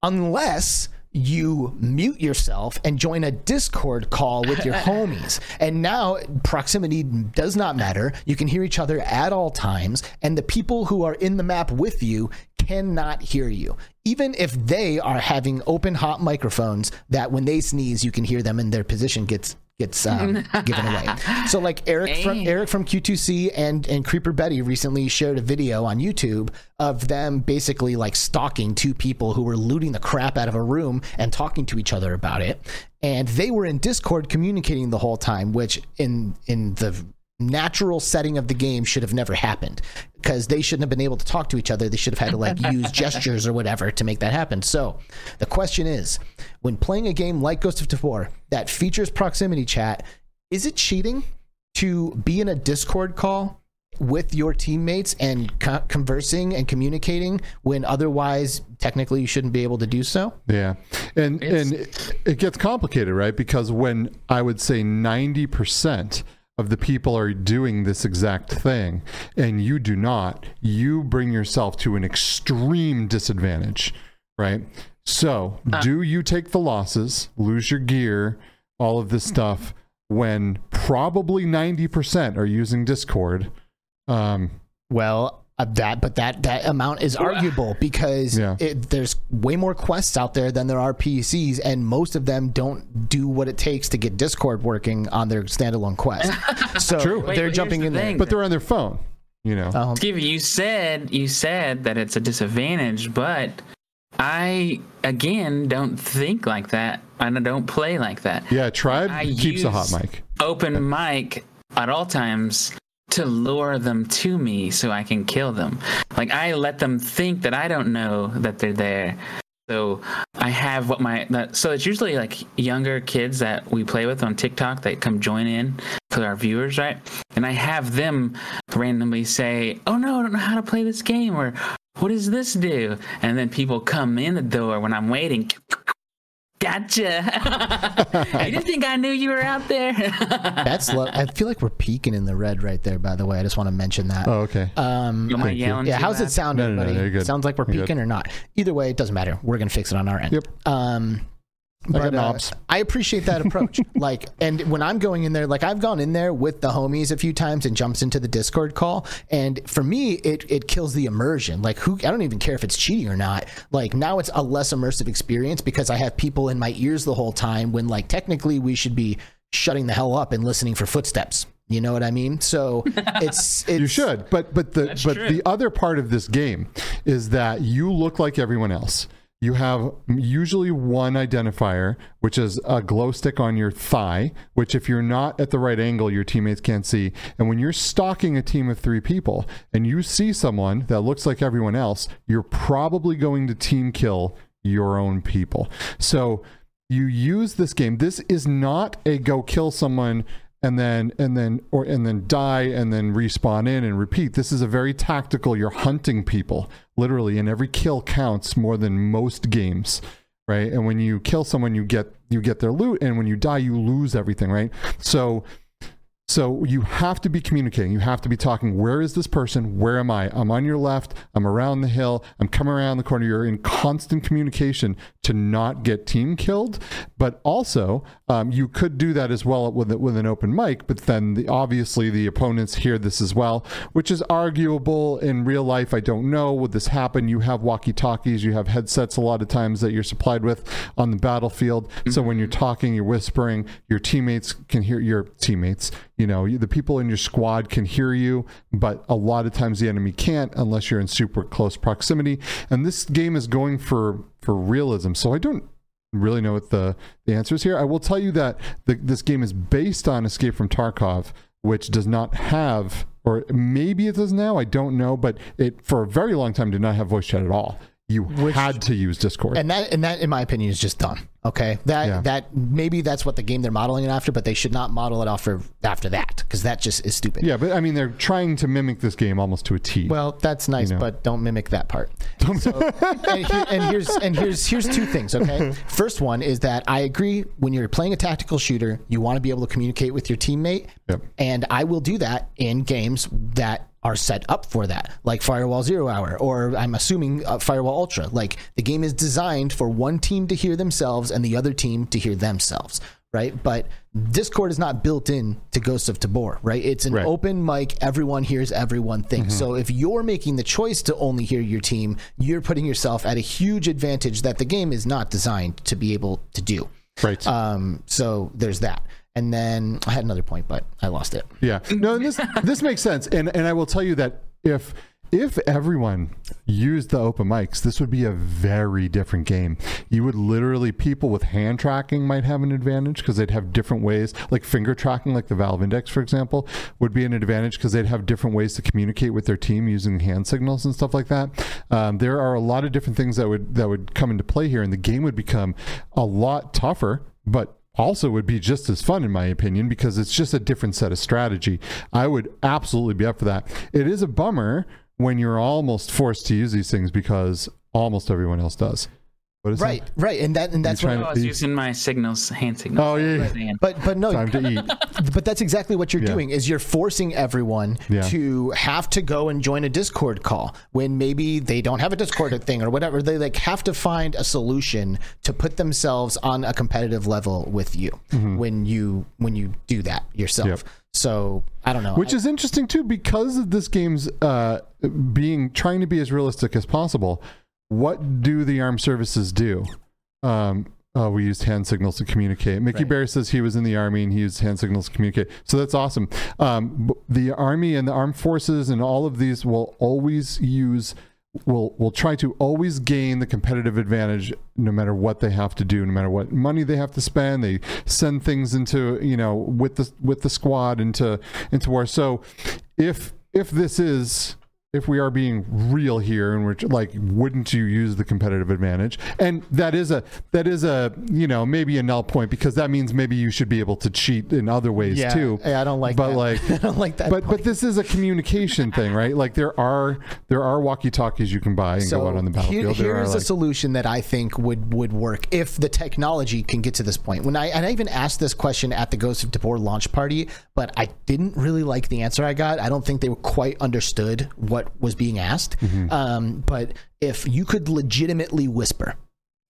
unless you mute yourself and join a Discord call with your homies. And now proximity does not matter. You can hear each other at all times, and the people who are in the map with you cannot hear you. Even if they are having open hot microphones that when they sneeze you can hear them and their position gets gets um, given away. So like Eric from Eric from Q2C and and Creeper Betty recently shared a video on YouTube of them basically like stalking two people who were looting the crap out of a room and talking to each other about it. And they were in Discord communicating the whole time, which in in the natural setting of the game should have never happened because they shouldn't have been able to talk to each other. They should have had to like use gestures or whatever to make that happen. So the question is, when playing a game like Ghost of Tabor that features proximity chat, is it cheating to be in a Discord call with your teammates and co- conversing and communicating when otherwise technically you shouldn't be able to do so? Yeah, and It's- and it, it gets complicated, right? Because when I would say ninety percent of the people are doing this exact thing, and you do not, you bring yourself to an extreme disadvantage, right? So, do you take the losses, lose your gear, all of this stuff, when probably ninety percent are using Discord? Um, Well, uh, that but that that amount is arguable because Yeah. it, there's way more quests out there than there are PCs, and most of them don't do what it takes to get Discord working on their standalone quest. So True. They're but jumping here's in the there. but they're on their phone, you know. Um, Stevie, you said you said that it's a disadvantage, but I again don't think like that. and I don't play like that. yeah, Tribe I keeps a hot mic. Open mic at all times to lure them to me so I can kill them. Like I let them think that I don't know that they're there. So I have what my that, so it's usually like younger kids that we play with on TikTok that come join in for our viewers, right? And I have them randomly say, "Oh no, I don't know how to play this game," or "What does this do?" And then people come in the door when I'm waiting. Gotcha. you didn't think I knew you were out there? that's lo- I feel like we're peaking in the red right there. By the way, I just want to mention that. Oh, okay. Um, Am I you. yelling? yeah, too how's it loud? sound, No, no, no, everybody? you're. Sounds like we're You're peaking or not? Either way, it doesn't matter. We're gonna fix it on our end. Yep. Um, I but, uh, knobs. I appreciate that approach. like, and when I'm going in there, like I've gone in there with the homies a few times and jumps into the Discord call, and for me, it it kills the immersion. Like, who I don't even care if it's cheating or not. Like now, it's a less immersive experience because I have people in my ears the whole time. When like technically we should be shutting the hell up and listening for footsteps. You know what I mean? So it's, it's You should, but but the but true. the other part of this game is that you look like everyone else. You have usually one identifier, which is a glow stick on your thigh, which if you're not at the right angle, your teammates can't see. And when you're stalking a team of three people and you see someone that looks like everyone else, you're probably going to team kill your own people. So you use this game. This is not a go kill someone and then and then or and then die and then respawn in and repeat. This is a very tactical. You're hunting people literally, and every kill counts more than most games, right? And when you kill someone, you get you get their loot, and when you die, you lose everything, right? So so you have to be communicating. You have to be talking. Where is this person? Where am I? I'm on your left. I'm around the hill. I'm coming around the corner. You're in constant communication to not get team killed. But also, um, you could do that as well with with an open mic. But then, the, obviously, the opponents hear this as well, which is arguable in real life. I don't know. Would this happen? You have walkie talkies. You have headsets a lot of times that you're supplied with on the battlefield. So when you're talking, you're whispering. Your teammates can hear your teammates you know the people in your squad can hear you but a lot of times the enemy can't unless you're in super close proximity. And this game is going for for realism. So i don't really know what the the answer is here. I will tell you that the, this game is based on escape from tarkov which does not have or maybe it does now i don't know but it for a very long time did not have voice chat at all. You had to use discord. And that and that in my opinion is just dumb okay that Yeah. that maybe that's what the game they're modeling it after but they should not model it after after that because that just is stupid yeah but i mean they're trying to mimic this game almost to a t well that's nice You know. but don't mimic that part So- and, here- and here's and here's here's two things okay first one is that i agree when you're playing a tactical shooter you want to be able to communicate with your teammate Yep. and i will do that in games that are set up for that, like Firewall Zero Hour, or I'm assuming uh, Firewall Ultra. Like the game is designed for one team to hear themselves and the other team to hear themselves, right? But Discord is not built in to Ghosts of Tabor, right? It's an Right. open mic, everyone hears everyone thing. Mm-hmm. So if you're making the choice to only hear your team, you're putting yourself at a huge advantage that the game is not designed to be able to do. right Um, so there's that. And then I had another point, but I lost it. Yeah. No, this this makes sense. And and I will tell you that if if everyone used the open mics, this would be a very different game. You would literally people with hand tracking might have an advantage because they'd have different ways, like finger tracking, like the Valve Index, for example, would be an advantage because they'd have different ways to communicate with their team using hand signals and stuff like that. Um, there are a lot of different things that would that would come into play here, and the game would become a lot tougher, but also would be just as fun in my opinion because it's just a different set of strategy. I would absolutely be up for that. It is a bummer when you're almost forced to use these things because almost everyone else does. What is Right, right, and that and that's trying what. I was using my signals, hand signals. Oh, yeah, yeah. But but no, that? Time to eat. but that's exactly what you're Yeah. doing is you're forcing everyone Yeah. to have to go and join a discord call when maybe they don't have a discord thing or whatever they like have to find a solution to put themselves on a competitive level with you Mm-hmm. when you when you do that yourself Yep. so i don't know Which is interesting too because of this game's uh, being trying to be as realistic as possible. What do the armed services do? Um, oh, we used hand signals to communicate. Mickey Right. Bear says he was in the army and he used hand signals to communicate. So that's awesome. Um, the army and the armed forces and all of these will always use will will try to always gain the competitive advantage no matter what they have to do no matter what money they have to spend they send things into you know with the with the squad into into war so if if this is if we are being real here and we're like wouldn't you use the competitive advantage and that is a that is a you know maybe a null point because that means maybe you should be able to cheat in other ways yeah too Hey, i don't like but that. like i don't like that but point. but this is a communication thing, right? Like there are there are walkie talkies you can buy and go out on the here- battlefield. there are here's a solution that I think would would work if the technology can get to this point. When I and I even asked this question at the Ghost of Tabor launch party, but I didn't really like the answer I got. I don't think they were quite understood what was being asked. Mm-hmm. Um, but if you could legitimately whisper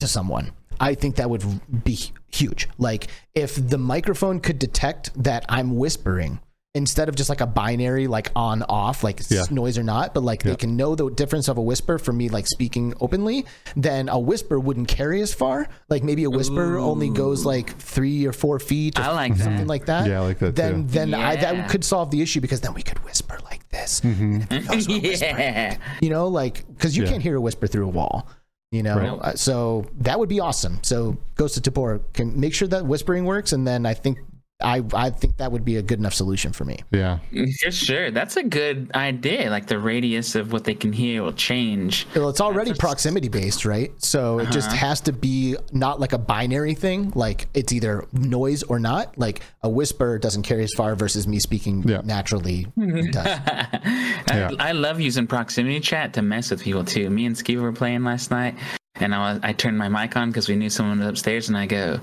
to someone. I think that would be huge. Like if the microphone could detect that I'm whispering instead of just like a binary like on off like Yeah. noise or not, but like Yeah. they can know the difference of a whisper from me like speaking openly, then a whisper wouldn't carry as far. Like maybe a whisper only goes like 3 or 4 feet or I like something that. like that. Yeah, I like that Then too. then I, that could solve the issue because then we could whisper like this. Mm-hmm. yeah. You know, like cuz you Yeah. can't hear a whisper through a wall. You know, Right. Uh, so that would be awesome. So Ghost of Tabor can make sure that whispering works, and then I think I I think that would be a good enough solution for me. Yeah. For sure. That's a good idea. Like the radius of what they can hear will change. Well, it's already That's- proximity based, right? So it uh-huh. just has to be not like a binary thing, like it's either noise or not. Like a whisper doesn't carry as far versus me speaking Yeah. naturally. it does. Yeah. I, I love using proximity chat to mess with people too. Me and Skeeva were playing last night, and I was I turned my mic on because we knew someone was upstairs, and I go,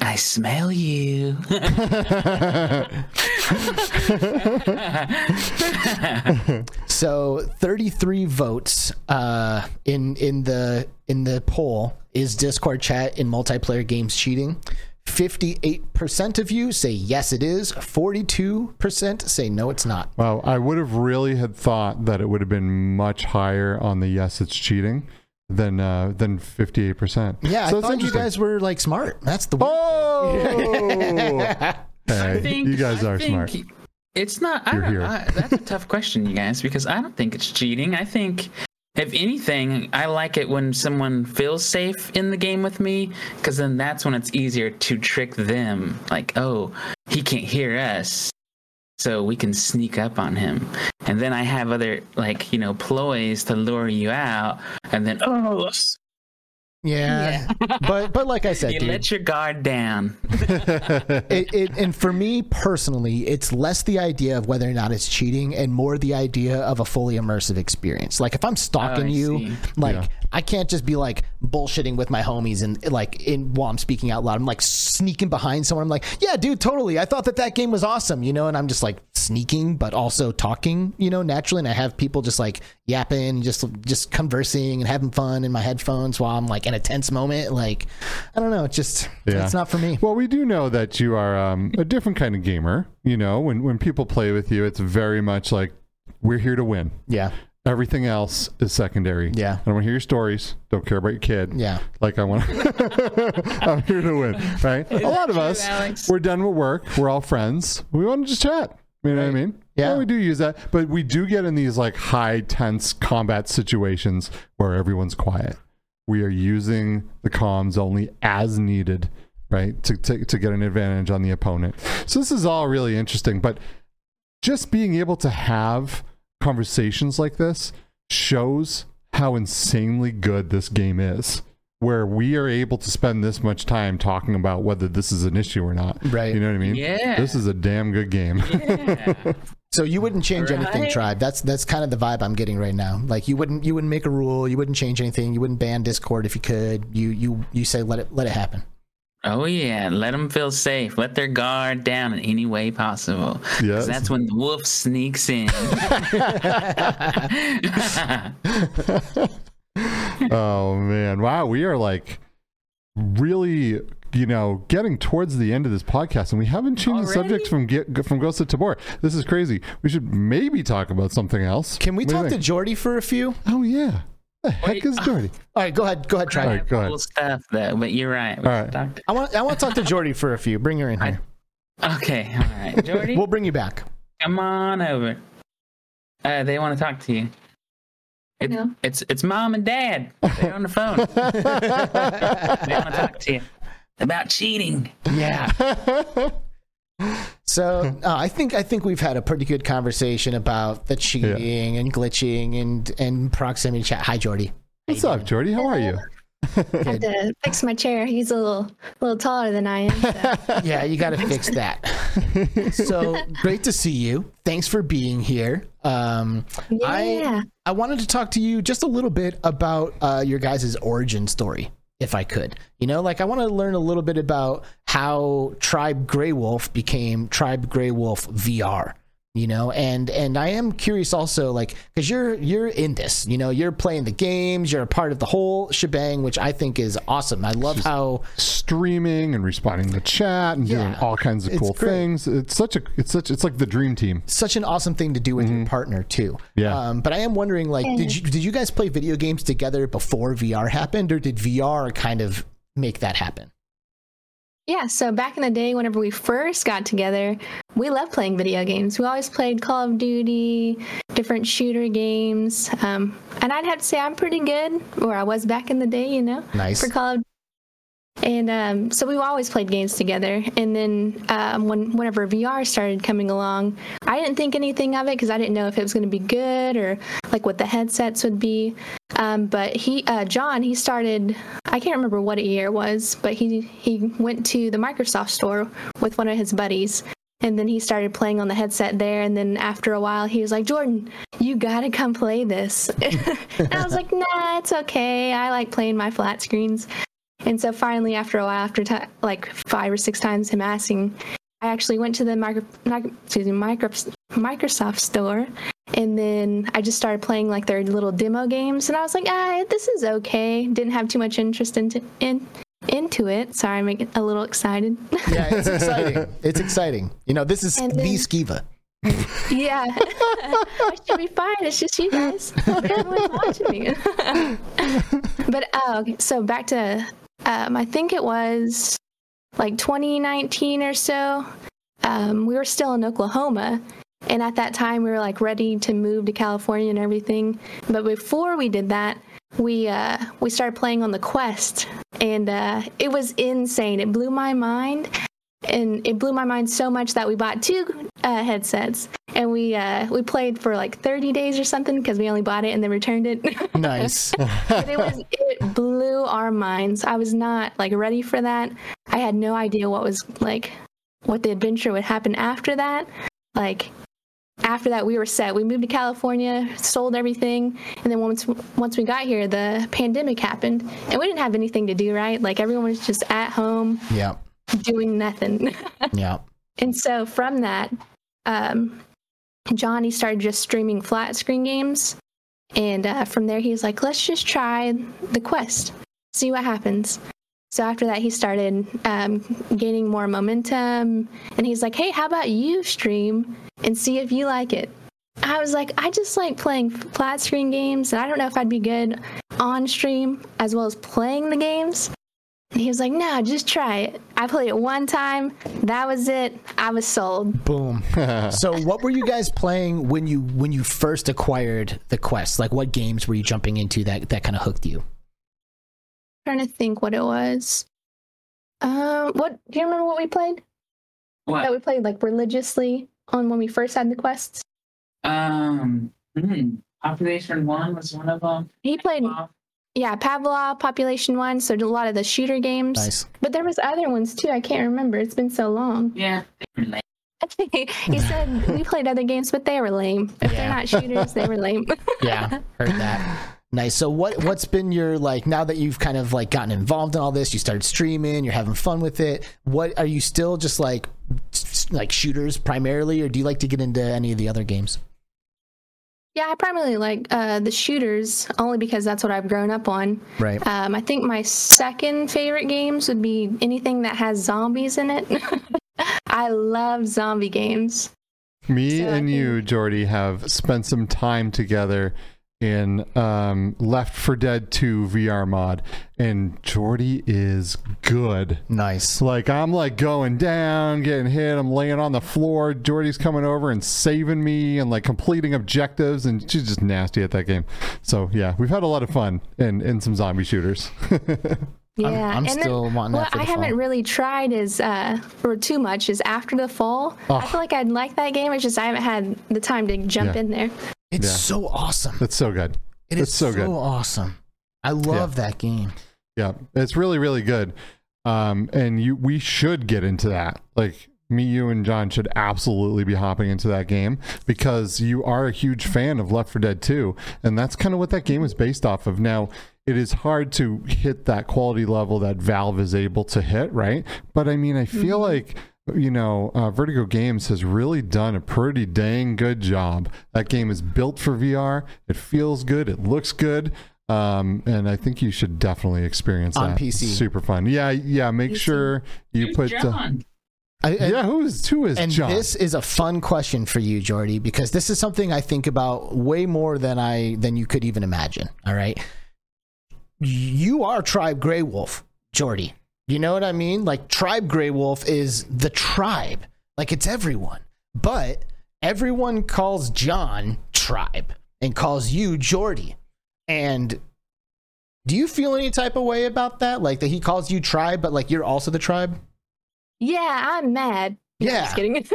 "I smell you." So 33 votes uh, in in the in the poll is Discord chat in multiplayer games cheating. 58% of you say yes it is. 42% say no it's not. Wow, I would have really had thought that it would have been much higher on the yes, it's cheating than uh, than fifty eight percent. Yeah, so I thought you guys were like smart. That's the weird Oh, hey, think- you guys I are smart. It's not. You're don't, here. I, that's a tough question, you guys, because I don't think it's cheating. I think, if anything, I like it when someone feels safe in the game with me, because then that's when it's easier to trick them. Like, oh, he can't hear us, so we can sneak up on him. And then I have other, like, you know, ploys to lure you out, and then, oh, Yeah. but but like I said, you dude, let your guard down. it, it, and for me personally, it's less the idea of whether or not it's cheating and more the idea of a fully immersive experience. Like if I'm stalking Oh, you, see. like Yeah. I can't just be like bullshitting with my homies and like in while I'm speaking out loud, I'm like sneaking behind someone. I'm like, yeah, dude, totally. I thought that that game was awesome, you know, and I'm just like sneaking, but also talking, you know, naturally. And I have people just like yapping, just just conversing and having fun in my headphones while I'm like in a tense moment. Like, I don't know, it's just Yeah. it's not for me. Well, we do know that you are um, a different kind of gamer. You know, when when people play with you, it's very much like we're here to win. Yeah, Everything else is secondary. Yeah. I don't want to hear your stories. Don't care about your kid. yeah. Like I want. To I'm here to win, right? a lot of true, us, Alex? we're done with work. We're all friends. We want to just chat. You know what I mean? Yeah. we do use that, but we do get in these like high tense combat situations where everyone's quiet. We are using the comms only as needed, right, to to, to get an advantage on the opponent. So this is all really interesting, but just being able to have conversations like this shows how insanely good this game is where we are able to spend this much time talking about whether this is an issue or not Right. you know what i mean Yeah. this is a damn good game Yeah. So you wouldn't change anything, tribe. That's that's kind of the vibe I'm getting right now. Like you wouldn't you wouldn't make a rule. You wouldn't change anything. You wouldn't ban Discord if you could. You you you say let it let it happen. Oh yeah, let them feel safe. Let their guard down in any way possible. 'Cause Yes. that's when the wolf sneaks in. oh man wow we are like really you know getting towards the end of this podcast and we haven't changed the subject from get from ghost of tabor this is crazy we should maybe talk about something else Can we What talk to think? Jordy for a few? oh yeah the heck Wait, is Jordy? All right, go ahead. Go ahead, try. All right, go ahead. Cool stuff though, but you're right. All right. talked- I want I want to talk to Jordy for a few. Bring her in here. Okay, all right, Jordy, We'll bring you back. come on over. Uh, they want to talk to you. It, Yeah. It's it's mom and dad. They're on the phone. they want to talk to you about cheating. Yeah. So uh, I think I think we've had a pretty good conversation about the cheating and glitching and and proximity chat. Hi, Jordy. what's up jordy how are you I had to fix my chair. He's a little, little taller than I am. so- Yeah, you got to fix that. so great to see you. Thanks for being here. Um, Yeah. I I wanted to talk to you just a little bit about uh, your guys' origin story, if I could. You know, like I want to learn a little bit about how Tribe Greywolf became Tribe Greywolf VR. You know, and and I am curious also, like, because you're you're in this. You know, you're playing the games. You're a part of the whole shebang, which I think is awesome. I love how streaming and responding to chat and doing all kinds of cool great. things it's such a it's such it's like the dream team such an awesome thing to do with your partner too. Yeah. Um, but I am wondering, like, did you did you guys play video games together before VR happened, or did VR kind of make that happen? Yeah, so back in the day, whenever we first got together, we loved playing video games. We always played Call of Duty, different shooter games. Um, and I'd have to say I'm pretty good, or I was back in the day, you know, Nice. for Call of and um, so we've always played games together. And then um, when whenever VR started coming along, I didn't think anything of it because I didn't know if it was going to be good or like what the headsets would be. Um, but he, uh, John, he started. I can't remember what year it was, but he he went to the Microsoft store with one of his buddies. And then he started playing on the headset there. And then after a while, he was like, Jordan, you got to come play this. and I was like, nah, it's okay. I like playing my flat screens. And so finally, after a while, after ti like five or six times him asking, I actually went to the micro, mic- excuse me, micro, Microsoft store, and then I just started playing like their little demo games, and I was like, ah, this is okay. Didn't have too much interest into in into it. Sorry, I'm getting a little excited. Yeah, it's exciting. it's exciting. You know, this is And the Skeeva. yeah, I should be fine. It's just you guys. Everyone's watching me. but oh, okay. so back to um, I think it was like 2019 or so. Um, we were still in Oklahoma, and at that time we were like ready to move to California and everything. But before we did that, we uh, we started playing on the Quest, and uh, it was insane. It blew my mind and it blew my mind so much that we bought two uh, headsets and we uh, we played for like 30 days or something because we only bought it and then returned it. Nice. it was it blew our minds. I was not like ready for that. I had no idea what was like what the adventure would happen after that. Like after that we were set. We moved to California, sold everything, and then once once we got here the pandemic happened and we didn't have anything to do, right? Like everyone was just at home yeah. Doing nothing. Yeah. And so from that, um, Johnny started just streaming flat screen games. And uh, from there, he was like, let's just try the quest, see what happens. So after that, he started um, gaining more momentum. And he's like, hey, how about you stream and see if you like it? I was like, I just like playing flat screen games. And I don't know if I'd be good on stream as well as playing the games. And he was like, no, just try it. I played it one time. That was it. I was sold. Boom. so what were you guys playing when you when you first acquired the quest? Like what games were you jumping into that that kind of hooked you? trying to think what it was. Um, what do you remember what we played? What? That we played like religiously on when we first had the quests. Um, hmm, Population One was one of them. He played, yeah, Pavlov, Population One. So a lot of the shooter games. Nice. But there was other ones too. I can't remember. It's been so long. Yeah, they were lame. he said we played other games, but they were lame. If they're not shooters, they were lame. Yeah, heard that. Nice. So what what's been your like now that you've kind of like gotten involved in all this, you started streaming, you're having fun with it. What are you still just like like shooters primarily or do you like to get into any of the other games? Yeah, I primarily like uh, the shooters only because that's what I've grown up on. Right. Um, I think my second favorite games would be anything that has zombies in it. I love zombie games. Me So I and you, think- Jordy, have spent some time together in um, Left 4 Dead 2 VR mod, and Jordy is good. Nice. Like I'm like going down, getting hit. I'm laying on the floor. Jordy's coming over and saving me and like completing objectives, and she's just nasty at that game. So yeah, we've had a lot of fun in in some zombie shooters. Yeah, I'm and still then wanting that what I haven't fall. really tried is uh, or too much is after the fall. I Oh. feel like I'd like that game. It's just I haven't had the time to jump Yeah. in there. It's Yeah. so awesome. That's so good. It it's is so good. So awesome. I love that game. Yeah, it's really really good. Um, and you we should get into that. Like me, you, and John should absolutely be hopping into that game because you are a huge fan of Left 4 Dead 2, and that's kind of what that game is based off of. Now, it is hard to hit that quality level that Valve is able to hit, right? But I mean, I feel like you know, uh, Vertigo Games has really done a pretty dang good job. That game is built for VR. It feels good. It looks good. Um, and I think you should definitely experience On that. PC. It's super fun. Yeah, yeah. Make sure you Who's put. Uh, I, I- yeah, who is who is and John? this is a fun question for you, Jordy, because this is something I think about way more than I than you could even imagine. All right, you are Tribe Greywolf, Jordy. You know what I mean? Like Tribe Greywolf is the tribe. Like it's everyone. But everyone calls John Tribe and calls you Jordy. And do you feel any type of way about that? Like that he calls you Tribe, but like you're also the tribe? Yeah, I'm mad. Yeah. Just kidding.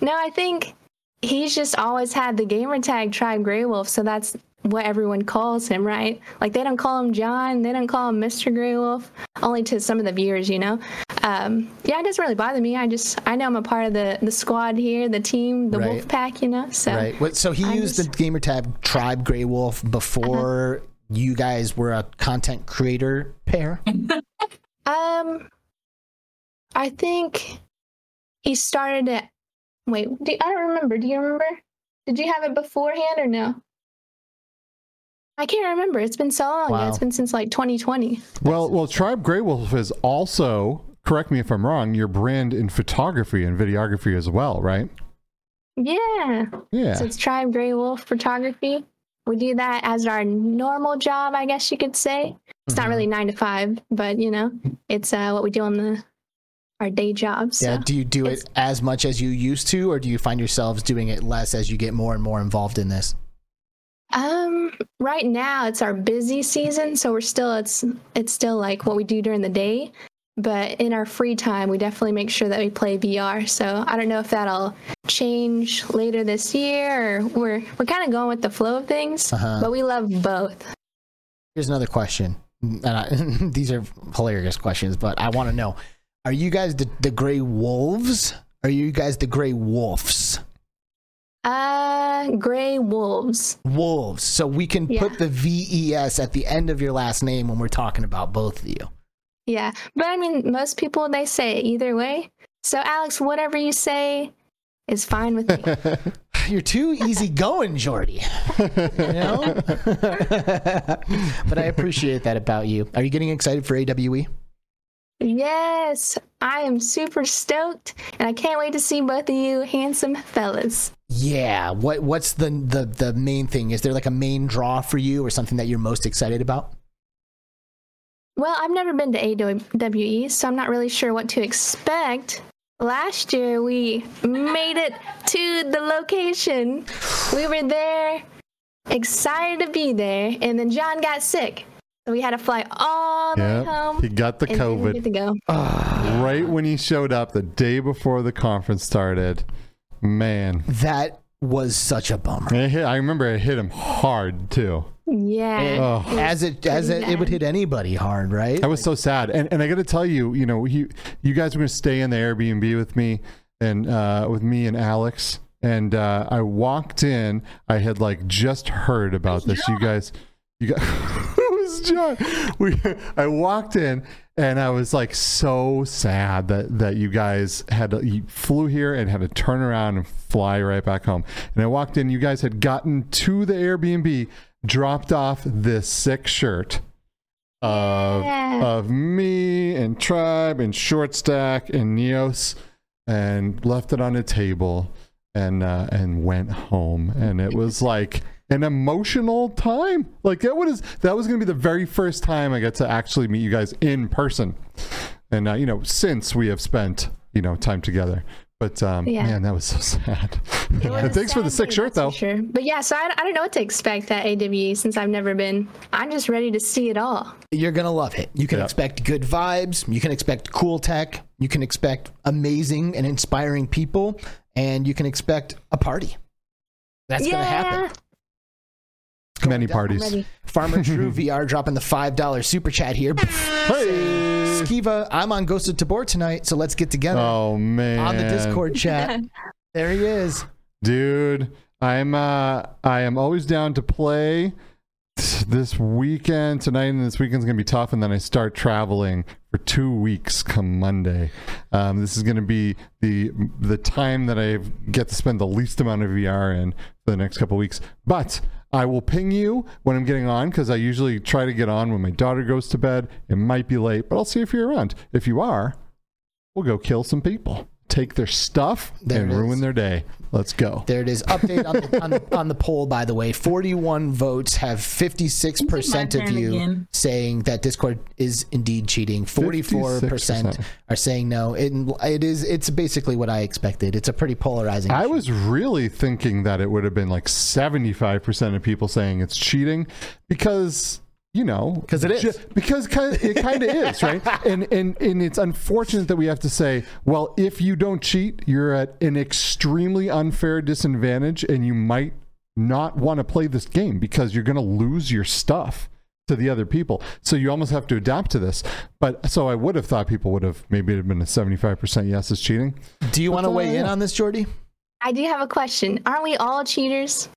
no, I think he's just always had the gamer tag Tribe Greywolf, so that's what everyone calls him, right? Like they don't call him John, they don't call him Mr. Grey Wolf, only to some of the viewers, you know. Um, yeah, it doesn't really bother me. I just I know I'm a part of the the squad here, the team, the Right. Wolf Pack, you know. So Right. What, so he I used just- the gamer tag Tribe Greywolf before you guys were a content creator pair? Um, I think he started it. Wait, do, I don't remember. Do you remember? Did you have it beforehand or no? I can't remember. It's been so long. Wow. it's been since like 2020. Well, well, Tribe Greywolf is also, correct me if I'm wrong, your brand in photography and videography as well, right? Yeah. Yeah. So it's Tribe Greywolf Photography. We do that as our normal job, I guess you could say. It's Mm-hmm. not really nine to five, but you know, it's uh, what we do on the our day jobs. So. Yeah. Do you do it's- it as much as you used to, or do you find yourselves doing it less as you get more and more involved in this? Um, right now it's our busy season, so we're still it's it's still like what we do during the day, but in our free time we definitely make sure that we play VR. So I don't know if that'll change later this year or we're we're kind of going with the flow of things, Uh-huh. but we love both. Here's another question. And I, these are hilarious questions, but I want to know: Are you guys the, the Gray Wolves? Are you guys the Gray Wolves? Uh, gray wolves. Wolves. So we can Yeah. put the VES at the end of your last name when we're talking about both of you. Yeah, but I mean most people they say it either way. So Alex, whatever you say is fine with me. You're too easygoing, Jordy. You know? but I appreciate that about you. Are you getting excited for? AWE? Yes, I am super stoked, and I can't wait to see both of you handsome fellas. Yeah. What What's the, the the main thing? Is there like a main draw for you, or something that you're most excited about? Well, I've never been to AWE, so I'm not really sure what to expect. Last year, we made it to the location. We were there, excited to be there, and then John got sick. So we had to fly all the way Yep. home. He got the and then we COVID to go. right when he showed up the day before the conference started. Man, That was such a bummer. hit, I remember it hit him hard too. Yeah. Oh. As it as it, it would hit anybody hard, right? I was so sad, and and I got to tell you, you know, you you guys were going to stay in the Airbnb with me, and uh, with me and Alex, and uh, I walked in. I had like just heard about this. You guys, you guys, John. We, I walked in, and I was like so sad that that you guys had to, you flew here and had to turn around and fly right back home. And I walked in. You guys had gotten to the Airbnb, dropped off this sick shirt of Yeah. of me and Tribe and Short Stack and Neos, and left it on a table and uh, and went home. And it was like an emotional time. Like that was that was gonna be the very first time I got to actually meet you guys in person. And uh, you know, since we have spent you know time together. But um, Yeah. man, that was so sad. It was And a thanks for the sick day, shirt, though. Sure, but yeah, so I, I don't know what to expect at AWE since I've never been. I'm just ready to see it all. You're gonna love it. You can Yeah. expect good vibes. You can expect cool tech. You can expect amazing and inspiring people, and you can expect a party. That's yeah, gonna happen. Many down. parties. ready. Farmer True VR dropping the five dollar super chat here. Hey. Skeeva, I'm on Ghost of Tabor tonight, so let's get together Oh man. on the Discord chat. there he is. dude i'm uh i am always down to play this weekend tonight and this weekend's gonna be tough and then i start traveling for two weeks come monday um, this is gonna be the the time that i get to spend the least amount of vr in for the next couple weeks but I will ping you when I'm getting on because I usually try to get on when my daughter goes to bed. It might be late, but I'll see if you're around. If you are, we'll go kill some people. take their stuff There and ruin their day. Let's go. There it is. Update on the, on, the, on the poll, by the way. 41 votes have 56% of you again. saying that Discord is indeed cheating. 44% 56%. are saying no. It, it is, it's basically what I expected. It's a pretty polarizing I issue. was really thinking that it would have been like 75% of people saying it's cheating because you know because it is ju- because it kind of is right and and and it's unfortunate that we have to say well if you don't cheat you're at an extremely unfair disadvantage and you might not want to play this game because you're going to lose your stuff to the other people so you almost have to adapt to this but so i would have thought people would have maybe it have been a 75% yes is cheating Do you want to weigh in on this, Jordy? I do have a question. Aren't we all cheaters?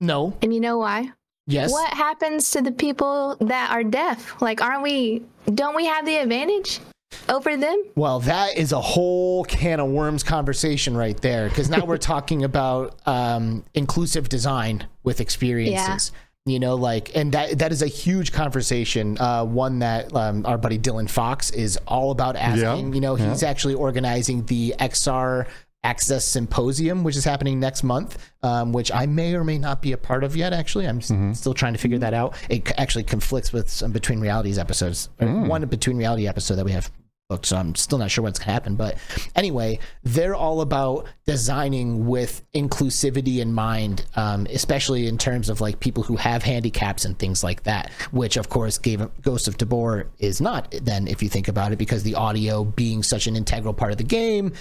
No. And you know why? Yes. What happens to the people that are deaf? Like, aren't we, don't we have the advantage over them? Well, that is a whole can of worms conversation right there. Because now we're talking about um, inclusive design with experiences. You know, like, and that that is a huge conversation. Uh, one that um, our buddy Dylan Fox is all about asking. Yeah, You know, he's yeah. actually organizing the XR Access Symposium, which is happening next month, um, which I may or may not be a part of yet. Actually, I'm Mm-hmm. still trying to figure that out. It actually conflicts with some Between Realities episodes, Mm. one Between Reality episode that we have booked. So I'm still not sure what's going to happen. But anyway, they're all about designing with inclusivity in mind, um, especially in terms of like people who have handicaps and things like that. Which, of course, gave Ghost of Tabor is not. Then, if you think about it, because the audio being such an integral part of the game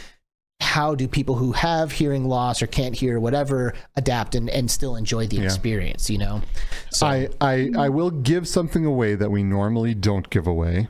how do people who have hearing loss or can't hear whatever adapt and, and still enjoy the experience you know so I, I I will give something away that we normally don't give away,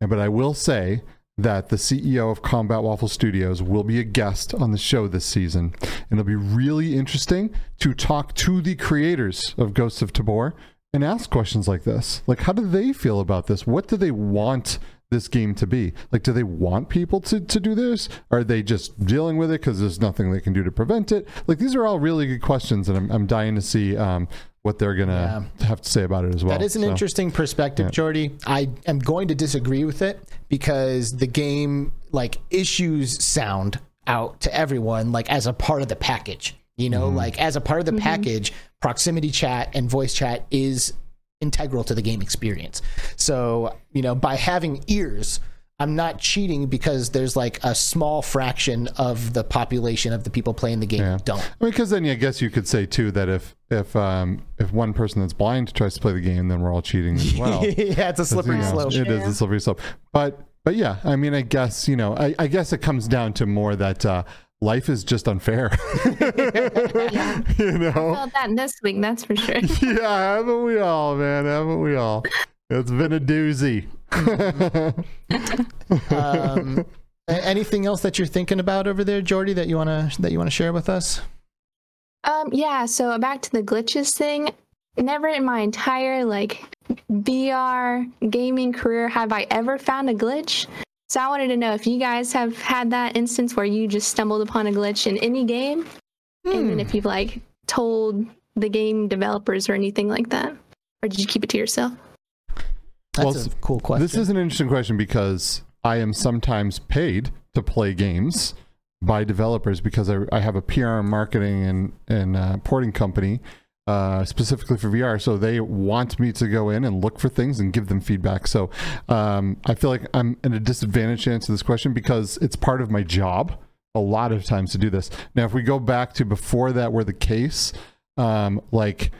but I will say that the CEO of Combat Waffle Studios will be a guest on the show this season, and it'll be really interesting to talk to the creators of Ghosts of Tabor and ask questions like this. Like, how do they feel about this? What do they want? This game to be? Like do they want people to, to do this? Are they just dealing with it because there's nothing they can do to prevent it? Like these are all really good questions and i'm, I'm dying to see um, what they're gonna have to say about it as well That is an So- interesting perspective, Jordy. I am going to disagree with it because the game like issues sound out to everyone like as a part of the package. You know, like as a part of the package, proximity chat and voice chat is integral to the game experience. So, you know, by having ears, I'm not cheating because there's like a small fraction of the population of the people playing the game who don't. I mean, because then I guess you could say too that if if um, if one person that's blind tries to play the game, then we're all cheating as well. yeah, it's a slippery You know, slope. It is a slippery slope. But but yeah, I mean, I guess you know, I, I guess it comes down to more that uh, life is just unfair. Yeah. you know? Felt that this week, that's for sure. Yeah, haven't we all, man? Haven't we all? It's been a doozy. um, anything else that you're thinking about over there, Jordy, that you wanna that you wanna share with us? Um, yeah, so back to the glitches thing. Never in my entire like VR gaming career have I ever found a glitch. So I wanted to know if you guys have had that instance where you just stumbled upon a glitch in any game, and then if you've like told the game developers or anything like that, or did you keep it to yourself? That's Well, a cool question. This is an interesting question because I am sometimes paid to play games by developers because I, I have a PR and marketing and, and uh, porting company uh, specifically for VR. So they want me to go in and look for things and give them feedback. So um, I feel like I'm in a disadvantage to answer this question because it's part of my job a lot of times to do this. Now, if we go back to before that were the case, um, like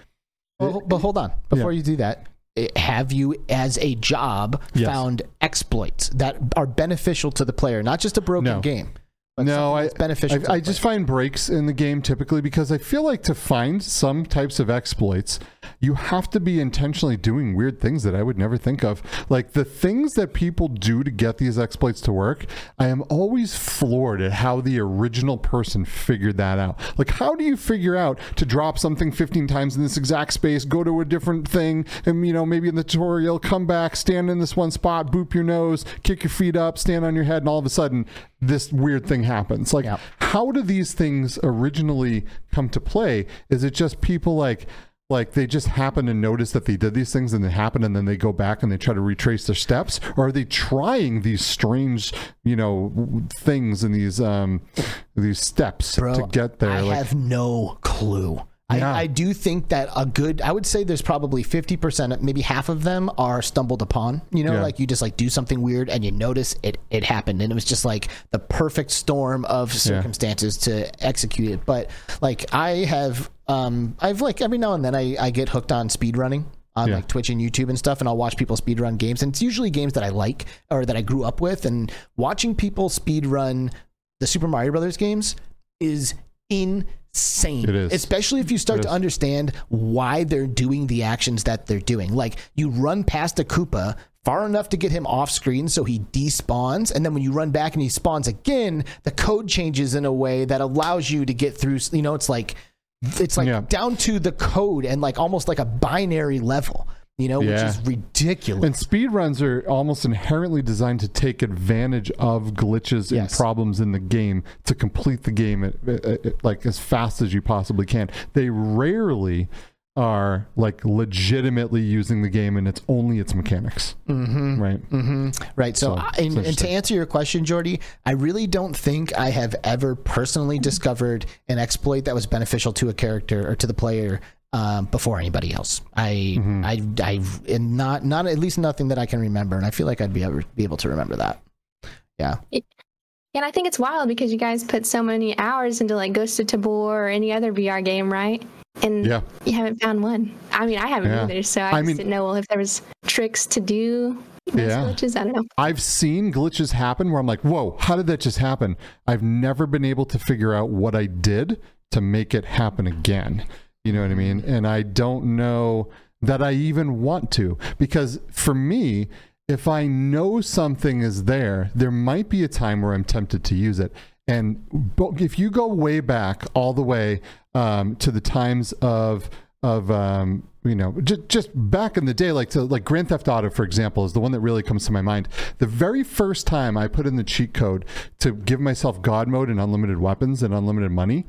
Well, but hold on, before you do that. eh, Have you, as a job, Yes. found exploits that are beneficial to the player, not just a broken No. game? No, I, beneficial. I, I just find breaks in the game typically because I feel like to find some types of exploits, you have to be intentionally doing weird things that I would never think of. Like the things that people do to get these exploits to work, I am always floored at how the original person figured that out. Like, how do you figure out to drop something 15 times in this exact space, go to a different thing, and you know, maybe in the tutorial, come back, stand in this one spot, boop your nose, kick your feet up, stand on your head, and all of a sudden, this weird thing happens. Like, Yeah. how do these things originally come to play? Is it just people like, like they just happen to notice that they did these things and they happen and then they go back and they try to retrace their steps or are they trying these strange you know things and these um these steps Bro, to get there I like have no clue. Yeah. I, I do think that a good, I would say there's probably 50%, maybe half of them are stumbled upon. You know, Yeah. like you just like do something weird and you notice it, it happened. And it was just like the perfect storm of circumstances to execute it. But like I have, um, I've like every now and then I, I get hooked on speed running. On Yeah. like Twitch and YouTube and stuff, and I'll watch people speed run games, and it's usually games that I like or that I grew up with. And watching people speed run the Super Mario Brothers games is insane. It is. Especially if you start to understand why they're doing the actions that they're doing. Like you run past a Koopa far enough to get him off screen so he despawns and then when you run back and he spawns again, the code changes in a way that allows you to get through, you know, it's like it's like Yeah. down to the code and like almost like a binary level, you know, which is ridiculous. And speedruns are almost inherently designed to take advantage of glitches Yes. and problems in the game to complete the game at, at- at- like as fast as you possibly can. They rarely are like legitimately using the game and it's only its mechanics. Mm-hmm. Right. Right. So, So, I- and, and to answer your question, Jordy, I really don't think I have ever personally discovered an exploit that was beneficial to a character or to the player um, before anybody else. I, Mm-hmm. I, I, and not, not at least nothing that I can remember, and I feel like I'd be able, be able to remember that. Yeah. And I think it's wild because you guys put so many hours into like Ghost of Tabor or any other VR game, right? And Yeah. you haven't found one. I mean, I haven't Yeah. either, so I, I just mean- didn't know well, if there was tricks to do Yeah. glitches. I don't know. I've seen glitches happen where I'm like, whoa, how did that just happen? I've never been able to figure out what I did to make it happen again. You know what I mean? And I don't know that I even want to because for me, if I know something is there, there might be a time where I'm tempted to use it. And if you go way back, all the way um, to the times of of um, you know just, just back in the day like to, like grand theft auto for example is the one that really comes to my mind the very first time i put in the cheat code to give myself god mode and unlimited weapons and unlimited money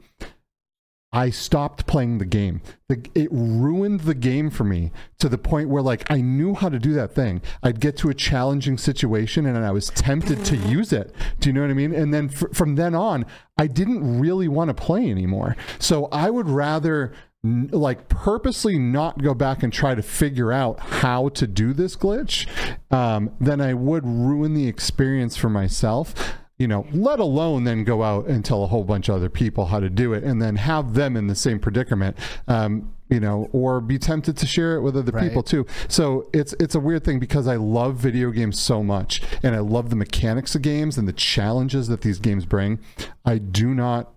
I stopped playing the game. The, it ruined the game for me to the point where, like, I knew how to do that thing. I'd get to a challenging situation and I was tempted to use it. Do you know what I mean? And then fr- from then on, I didn't really want to play anymore. So I would rather n- like purposely not go back and try to figure out how to do this glitch um, than I would ruin the experience for myself you know, let alone then go out and tell a whole bunch of other people how to do it and then have them in the same predicament. Um, you know, or be tempted to share it with other Right. people too. So it's it's a weird thing because I love video games so much and I love the mechanics of games and the challenges that these games bring. I do not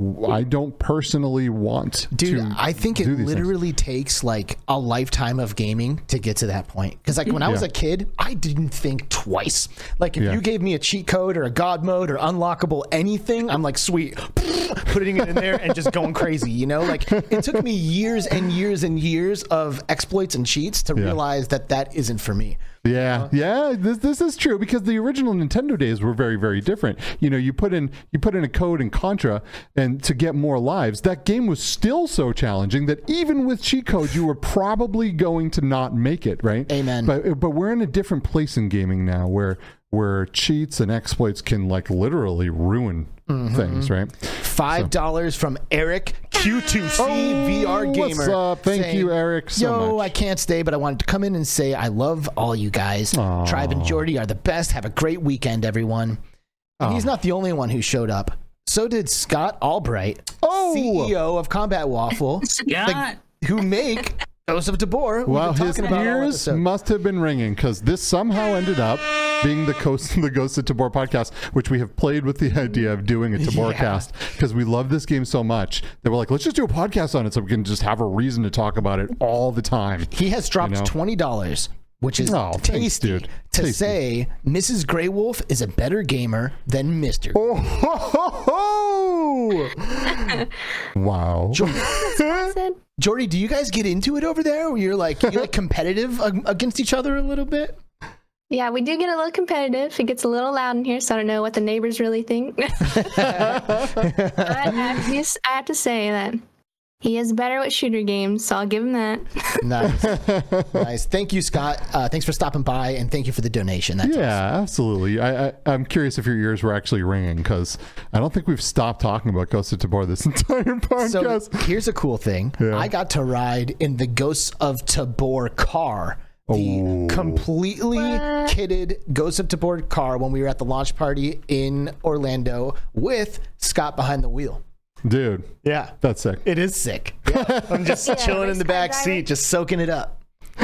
I don't personally want Dude, to I think it these things. literally takes like a lifetime of gaming to get to that point. Because like when I was Yeah. a kid, I didn't think twice. Like if Yeah. you gave me a cheat code or a god mode or unlockable anything, I'm like, sweet, putting it in there and just going crazy. You know, like it took me years and years and years of exploits and cheats to Yeah. realize that that isn't for me. Yeah, uh-huh. yeah, this this is true because the original Nintendo days were very very different. You know, you put in you put in a code in Contra and to get more lives, that game was still so challenging that even with cheat codes you were probably going to not make it, right? Amen. But but we're in a different place in gaming now where where cheats and exploits can like literally ruin Mm-hmm. things, right? Five dollars from Eric Q2C VR Oh, gamer. what's up? Thank you, Eric, so Yo, much. I can't stay, but I wanted to come in and say I love all you guys. Tribe and Jordy are the best. Have a great weekend, everyone. And he's not the only one who showed up. So did Scott Albright, Oh! CEO of Combat Waffle, Scott. who make Ghost of Tabor. Well, his talking about all ears must have been ringing because this somehow ended up being the Ghost, the Ghost of Tabor podcast, which we have played with the idea of doing a Tabor Yeah. cast because we love this game so much that we're like, let's just do a podcast on it so we can just have a reason to talk about it all the time. He has dropped You know? twenty dollars, which is Oh, thanks, tasty, dude. to Tasty. say Mrs. Grey Wolf is a better gamer than Mister. Oh, ho, ho, ho! wow. I said, Jordy, do you guys get into it over there? Where you're like you're like competitive against each other a little bit? yeah, we do get a little competitive. It gets a little loud in here, so I don't know what the neighbors really think. but I have, to, I have to say that He is better with shooter games, so I'll give him that. Nice, nice. Thank you, Scott. Uh, thanks for stopping by, and thank you for the donation. That's Yeah, absolutely. I, I I'm curious if your ears were actually ringing because I don't think we've stopped talking about Ghost of Tabor this entire podcast. So here's a cool thing. Yeah. I got to ride in the Ghosts of Tabor car. The Oh. completely kitted Ghosts of Tabor car when we were at the launch party in Orlando with Scott behind the wheel. Dude, Yeah. that's sick. It is sick. Yeah, I'm just Yeah, chilling in the back driver. seat, just soaking it up.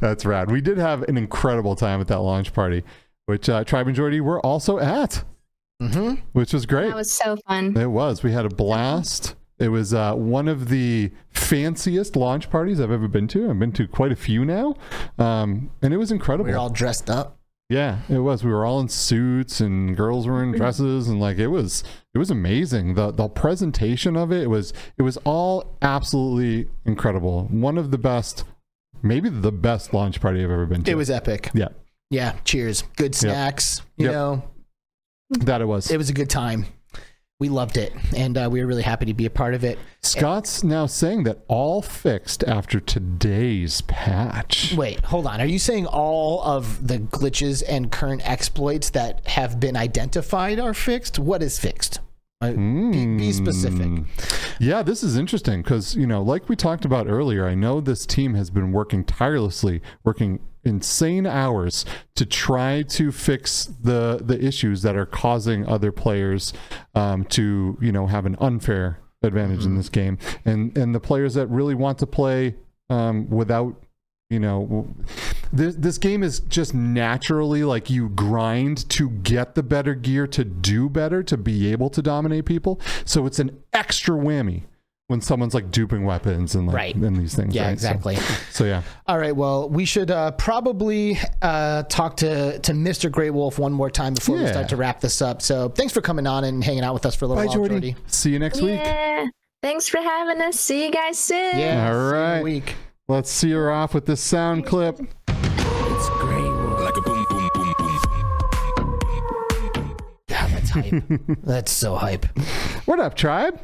That's rad. We did have an incredible time at that launch party, which uh, Tribe and Jordy were also at, hmm which was great. That was so fun. It was. We had a blast. It was uh, one of the fanciest launch parties I've ever been to. I've been to quite a few now, um, and it was incredible. We were all dressed up. Yeah, it was. We were all in suits, and girls were in mm-hmm. dresses, and like it was, it was amazing. the The presentation of it, it was, it was all absolutely incredible. One of the best, maybe the best launch party I've ever been to. It was epic. yeah, Yeah. Cheers. Good snacks. You Yep. know, that it was. it was a good time. We loved it, and uh, we were really happy to be a part of it. Scott's now saying that all fixed after today's patch. Wait, hold on. Are you saying all of the glitches and current exploits that have been identified are fixed? What is fixed? Uh, be, be specific. Mm. Yeah, this is interesting because, you know, like we talked about earlier, I know this team has been working tirelessly, working insane hours to try to fix the the issues that are causing other players um, to, you know, have an unfair advantage in this game, and and the players that really want to play um, without you know this, this game is just naturally like you grind to get the better gear to do better to be able to dominate people. So it's an extra whammy when someone's like duping weapons and like Right. and these things Yeah, right? Exactly. so, yeah All right. Well, we should uh, probably uh, talk to, to Mr. Grey Wolf one more time before we start to wrap this up. So thanks for coming on and hanging out with us for a little bye while, jordy. Jordy. see you next week Yeah. Thanks for having us. See you guys soon. Yeah. All see you in a right. Week. let's see her off with this sound clip It's Grey Wolf. like a boom boom boom boom. God, that's hype. that's so hype. what up tribe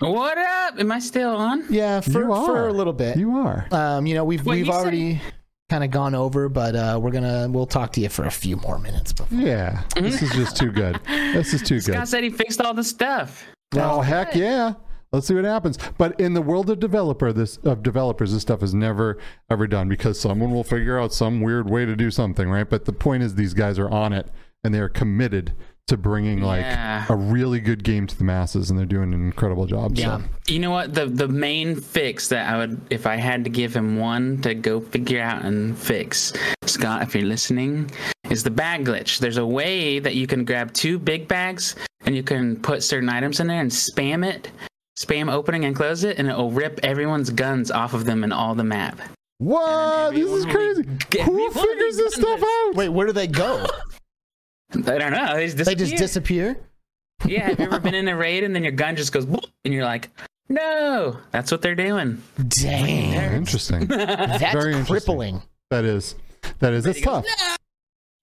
What up? Am I still on? Yeah, for, for a little bit. you are Um, you know, we've Wait, we've you said- already kind of gone over, but uh, we're gonna we'll talk to you for a few more minutes before. yeah this is just too good this is too good Scott said he fixed all the stuff. Oh heck yeah! Let's see what happens. But in the world of developer, this of developers, this stuff is never ever done because someone will figure out some weird way to do something, right? But the point is, these guys are on it and they are committed to bringing like Yeah. a really good game to the masses, and they're doing an incredible job. Yeah. So. You know what? The the main fix that I would, if I had to give him one to go figure out and fix, Scott, if you're listening, is the bag glitch. There's a way that you can grab two big bags and you can put certain items in there and spam it, spam opening and close it, and it will rip everyone's guns off of them in all the map. What? This is crazy. Who figures this stuff out? Wait, where do they go? I don't know. They just they just disappear. disappear. Yeah, have you ever been in a raid and then your gun just goes and you're like, no, that's what they're doing. Dang, Interesting. that's Very interesting. crippling. that is. That is. It's He goes, tough.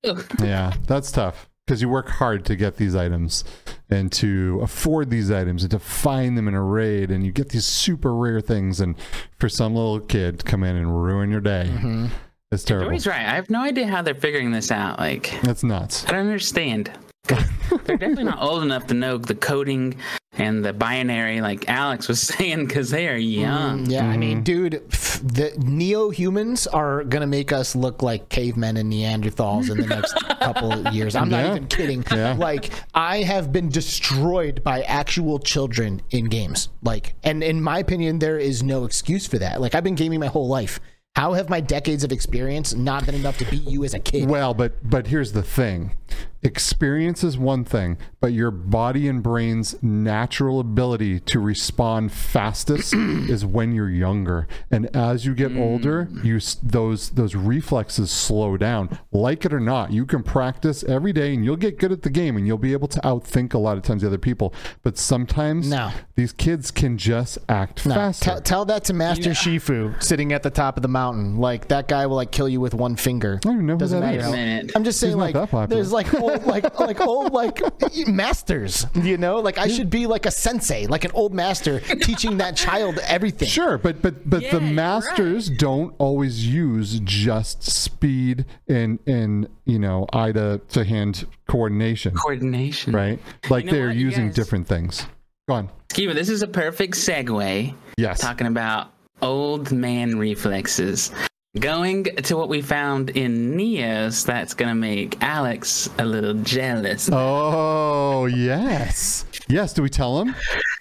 "No." Yeah, that's tough because you work hard to get these items and to afford these items and to find them in a raid, and you get these super rare things, and for some little kid to come in and ruin your day, Mm-hmm. It's terrible. Dory's right. I have no idea how they're figuring this out. Like, That's nuts. I don't understand. they're definitely not old enough to know the coding and the binary, like Alex was saying, because they are young. Yeah, I Mm-hmm. mean, dude, pff, the neo humans are gonna make us look like cavemen and Neanderthals in the next couple of years. I'm not even kidding. Yeah. Like, I have been destroyed by actual children in games. Like, and in my opinion, there is no excuse for that. Like, I've been gaming my whole life. How have my decades of experience not been enough to beat you as a kid? Well, but but here's the thing. Experience is one thing, but your body and brain's natural ability to respond fastest is when you're younger. And as you get mm. older, you those those reflexes slow down. Like it or not, you can practice every day and you'll get good at the game and you'll be able to outthink a lot of times the other people. But sometimes No. these kids can just act No, faster. tell, tell that to Master Shifu sitting at the top of the mountain. Like that guy will like kill you with one finger. I don't even know Doesn't that matter is. I'm just saying, not like, there's like old like like old like masters. You know, like I should be like a sensei, like an old master teaching that child everything. Sure, but but but Yeah, the you're masters don't always use just speed and and you know eye to, to hand coordination, Coordination. right? Like know they're what, using guys- different things. Go on. Skeeva, this is a perfect segue. Yes. Talking about old man reflexes. Going to what we found in Neos, that's gonna make Alex a little jealous. Oh yes, yes. Do we tell him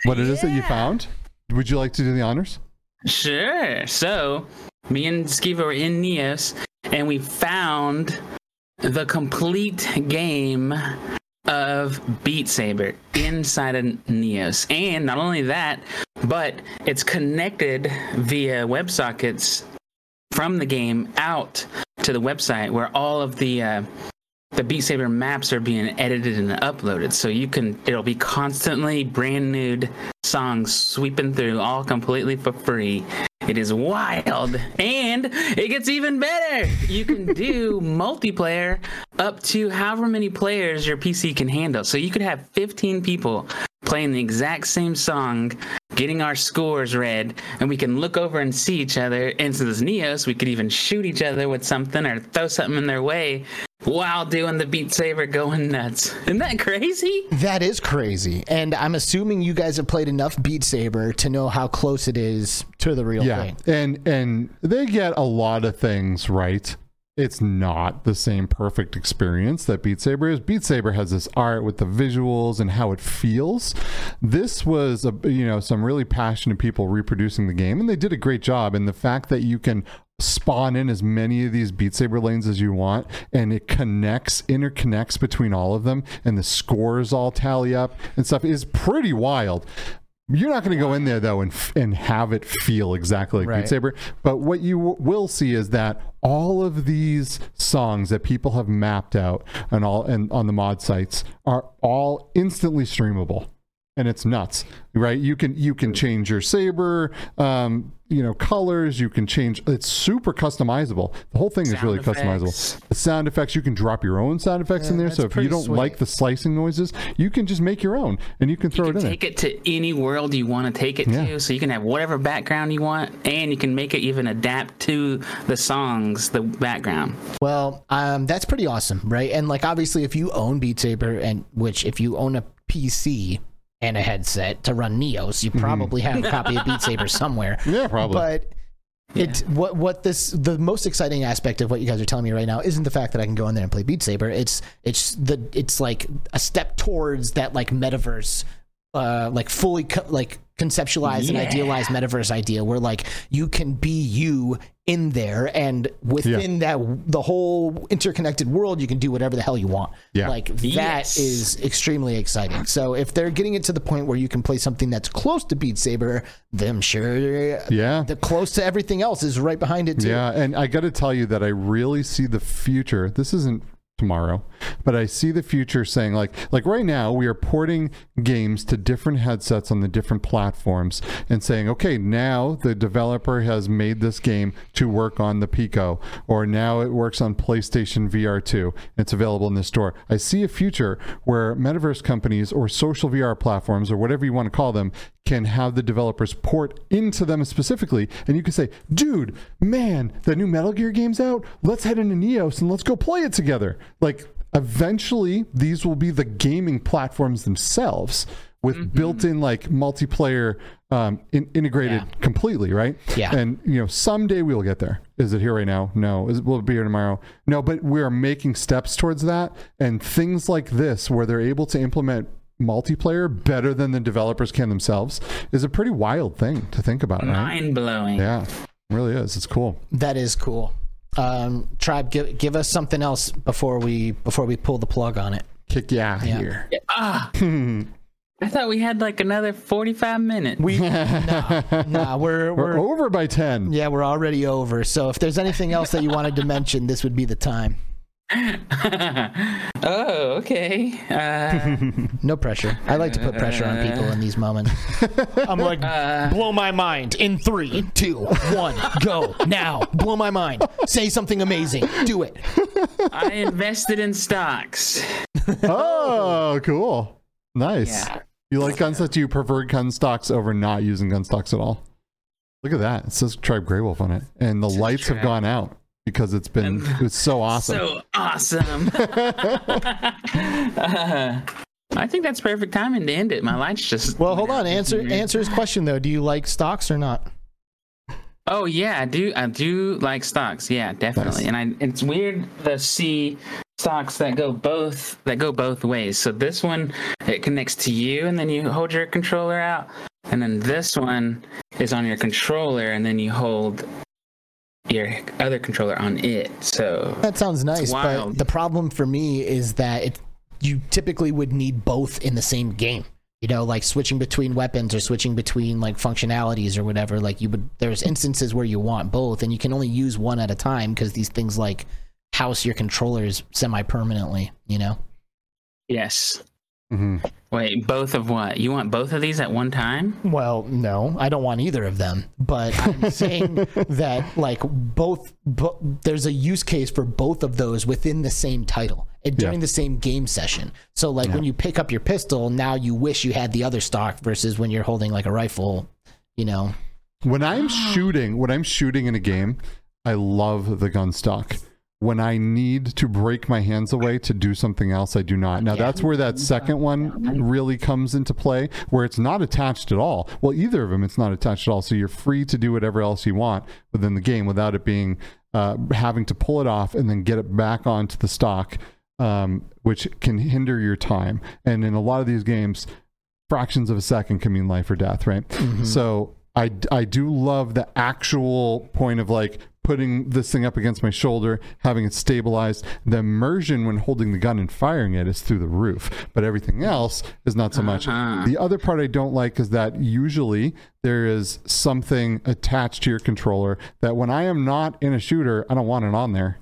what it is that you found? Would you like to do the honors? Sure. So, me and Skeeva were in Neos, and we found the complete game of Beat Saber inside of Neos. And not only that, but it's connected via WebSockets from the game out to the website where all of the uh, the Beat Saber maps are being edited and uploaded. So you can it'll be constantly brand new songs sweeping through all completely for free. It is wild and it gets even better. You can do multiplayer up to however many players your PC can handle. So you could have 15 people playing the exact same song, getting our scores read, and we can look over and see each other. And so this Neos, we could even shoot each other with something or throw something in their way while doing the Beat Saber going nuts. Isn't that crazy? That is crazy. And I'm assuming you guys have played enough Beat Saber to know how close it is to the real Yeah, thing. and and they get a lot of things right. It's not the same perfect experience that Beat Saber is. Beat Saber has this art with the visuals and how it feels. This was a you know some really passionate people reproducing the game, and they did a great job. And the fact that you can spawn in as many of these Beat Saber lanes as you want, and it connects, interconnects between all of them, and the scores all tally up and stuff is pretty wild. You're not going to go in there though and f- and have it feel exactly like Right. Beat Saber. But what you w- will see is that all of these songs that people have mapped out and all and on the mod sites are all instantly streamable, and it's nuts, right? You can you can change your saber, um, you know, colors. You can change. It's super customizable. The whole thing is really effects. customizable. The sound effects you can drop your own sound effects in there. So if you don't sweet. like the slicing noises, you can just make your own and you can throw You it in there. take it to any world you want to take it Yeah. to, so you can have whatever background you want, and you can make it even adapt to the songs, the background. Well, um, that's pretty awesome, right? And like obviously, if you own Beat Saber, and which if you own a PC and a headset to run Neos, you mm-hmm. probably have a copy of Beat Saber somewhere. Yeah, probably. But it what what this the most exciting aspect of what you guys are telling me right now isn't the fact that I can go in there and play Beat Saber. It's it's the it's like a step towards that like metaverse, uh, like fully co- like conceptualized and idealized metaverse idea where like you can be you in there and within that the whole interconnected world you can do whatever the hell you want Yeah. like that Yes. is extremely exciting so if they're getting it to the point where you can play something that's close to beat saber them sure Yeah. the close to everything else is right behind it too. Yeah, and I got to tell you that I really see the future. This isn't tomorrow, but I see the future saying like like right now we are porting games to different headsets on the different platforms and saying okay now the developer has made this game to work on the Pico or now it works on PlayStation VR 2 it's available in the store. I see a future where metaverse companies or social VR platforms or whatever you want to call them can have the developers port into them specifically. And you can say dude man the new metal gear game's out. Let's head into neos and let's go play it together like eventually these will be the gaming platforms themselves with built-in like multiplayer um, in, integrated Yeah. completely right? Yeah. and you know someday we'll get there. Is it here right now? No. Is, it, will it be here tomorrow? No but we are making steps towards that. And things like this where they're able to implement multiplayer better than the developers can themselves is a pretty wild thing to think about right? Mind blowing. yeah. It really is. It's cool. That is cool. Um, Tribe, give give us something else before we before we pull the plug on it. kick you out Yeah. here Ah, I thought we had like another 45 minutes. We nah, nah, we're we're we're over by 10 yeah, we're already over. So if there's anything else that you wanted to mention, this would be the time. oh, okay. Uh, No pressure. I like to put pressure on people in these moments. I'm like, blow my mind in three, two, one, go now. Blow my mind. Say something amazing. Do it. I invested in stocks. oh, cool. Nice. Yeah. You like gun stocks? Do you prefer gun stocks over not using gun stocks at all? Look at that. It says Tribe Greywolf on it. And the lights have gone out because it's been it's so awesome. So awesome. Uh, I think that's perfect timing to end it. My lights just. Well, hold on. Answer answer his question though. Do you like stocks or not? Oh yeah, I do. I do like stocks. Yeah, definitely. Nice. And I, it's weird to see stocks that go both that go both ways. So this one it connects to you, and then you hold your controller out, and then this one is on your controller, and then you hold your other controller on it. So That sounds nice, but the problem for me is that it you typically would need both in the same game. You know, like switching between weapons or switching between like functionalities or whatever. Like you would, there's instances where you want both, and you can only use one at a time because these things like house your controllers semi-permanently. You know. yes. Mhm. Wait, both of what? You want both of these at one time? Well, no, I don't want either of them. But I'm saying that like both, bo- there's a use case for both of those within the same title and during Yeah. the same game session. So like when you pick up your pistol, now you wish you had the other stock versus when you're holding like a rifle. You know, When I'm shooting, when I'm shooting in a game, I love the gun stock. When I need to break my hands away to do something else, I do not. Now that's where that second one really comes into play, where it's not attached at all. Well, either of them, it's not attached at all. So you're free to do whatever else you want within the game without it being uh, having to pull it off and then get it back onto the stock, um, which can hinder your time. And in a lot of these games, fractions of a second can mean life or death, right? So I, I do love the actual point of like putting this thing up against my shoulder, having it stabilized. The immersion when holding the gun and firing it is through the roof, but everything else is not so much. Uh-huh. The other part I don't like is that usually there is something attached to your controller that when I am not in a shooter, I don't want it on there.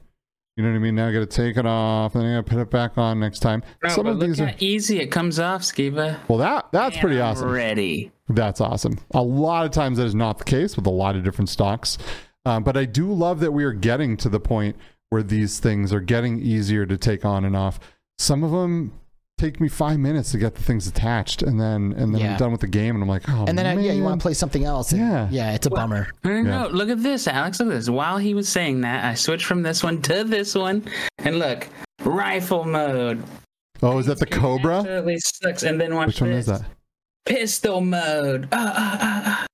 You know what I mean? Now I got to take it off, and then I got to put it back on next time. No, Some of these are easy it comes off, Skeeva. well. That that's pretty I'm awesome. Ready. That's awesome. A lot of times that is not the case with a lot of different stocks. Um, but I do love that we are getting to the point where these things are getting easier to take on and off. Some of them take me five minutes to get the things attached, and then and then Yeah. I'm done with the game, and I'm like, oh and then uh, yeah, you want to play something else. and- Yeah. yeah, it's a bummer. No, no, Yeah. Look at this, Alex. Look at this. While he was saying that, I switched from this one to this one, and look, rifle mode. Oh, is that the Cobra? Absolutely sucks. And then watch Which one this. is that? Pistol mode. Ah, ah, ah, ah.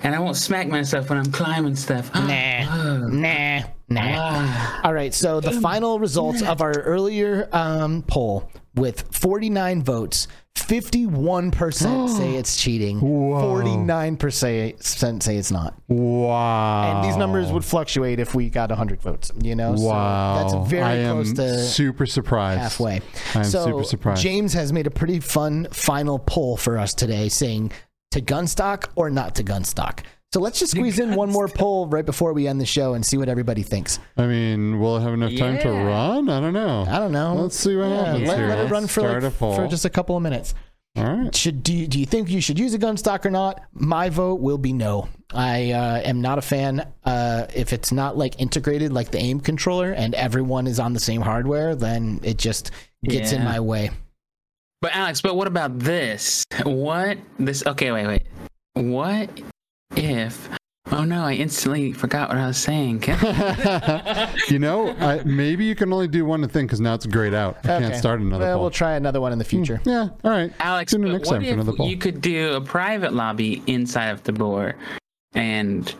And I won't smack myself when I'm climbing stuff. Nah, Ah. nah, nah. Ah. All right, so the final results of our earlier um, poll with 49 votes, 51% say it's cheating, Whoa. 49% say it's not. Wow. And these numbers would fluctuate if we got 100 votes, you know? Wow. So that's very I am close to super surprised. halfway. I am so super surprised. James has made a pretty fun final poll for us today saying to gun stock or not to gun stock. So let's just squeeze in one more poll right before we end the show and see what everybody thinks. I mean, will it have enough time to Yeah. run? I don't know. I don't know. Let's see what Yeah, happens let, here. let it run for, start like, a poll. for just a couple of minutes. All right. Should do you, do you think you should use a gun stock or not? My vote will be no. I uh, am not a fan. Uh, if it's not like integrated like the aim controller and everyone is on the same hardware, then it just gets in Yeah. my way. But Alex, but what about this? What this? Okay, wait, wait. What if? Oh no! I instantly forgot what I was saying. You know, I, maybe you can only do one thing because now it's grayed out. I can't start another Well, poll. we'll try another one in the hmm, future. yeah, all right. Alex, Tune in next what time for if another poll. you could do a private lobby inside of the board, and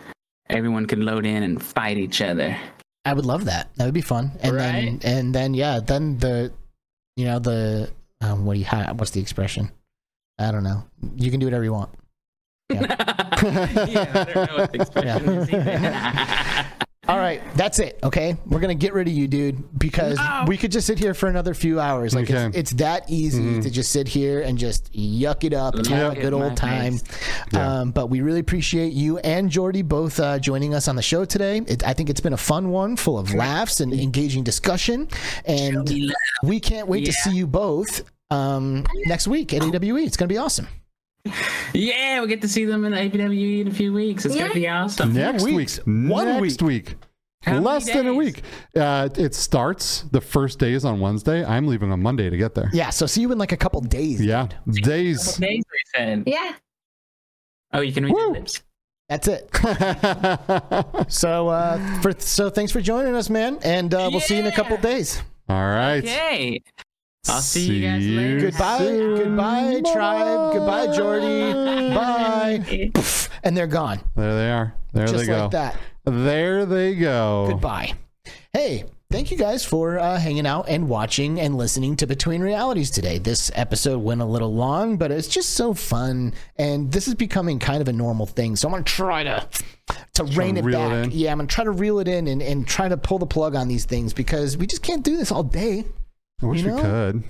everyone could load in and fight each other? I would love that. That would be fun. And then and then yeah, then the you know the um, what do you ha- what's the expression? I don't know. You can do whatever you want. yeah, I don't know what the expression is either. All right, that's it. Okay, we're gonna get rid of you, dude, because we could just sit here for another few hours. Like it's, Okay. it's that easy to just sit here and just yuck it up and have a good old time. face. Um, but we really appreciate you and Jordy both uh, joining us on the show today. It, I think it's been a fun one, full of laughs and engaging discussion, and we can't wait to see you both um, next week at AWE. It's gonna be awesome. Yeah, we get to see them in the APWE in a few weeks. It's gonna be awesome. Next weeks. week. One Next week. How Less than a week. Uh, it starts the first day is on Wednesday. I'm leaving on Monday to get there. Yeah, so see you in like a couple days. Yeah, days. Days, we. Yeah. Oh, you can read Woo. the lips. That's it. So uh, for so thanks for joining us, man, and uh, we'll see you in a couple days. All right. Okay. I'll see you guys later. Goodbye, soon. goodbye, tribe. Goodbye, Jordy. Bye. Bye. Poof, and they're gone, There they are. There just they go. like that. There they go. Goodbye. Hey, thank you guys for uh, hanging out and watching and listening to Between Realities today. This episode went a little long, but it's just so fun, and this is becoming kind of a normal thing. So I'm gonna try to to rein it reel it back. yeah, I'm gonna try to reel it in and, and try to pull the plug on these things because we just can't do this all day, I wish You we could.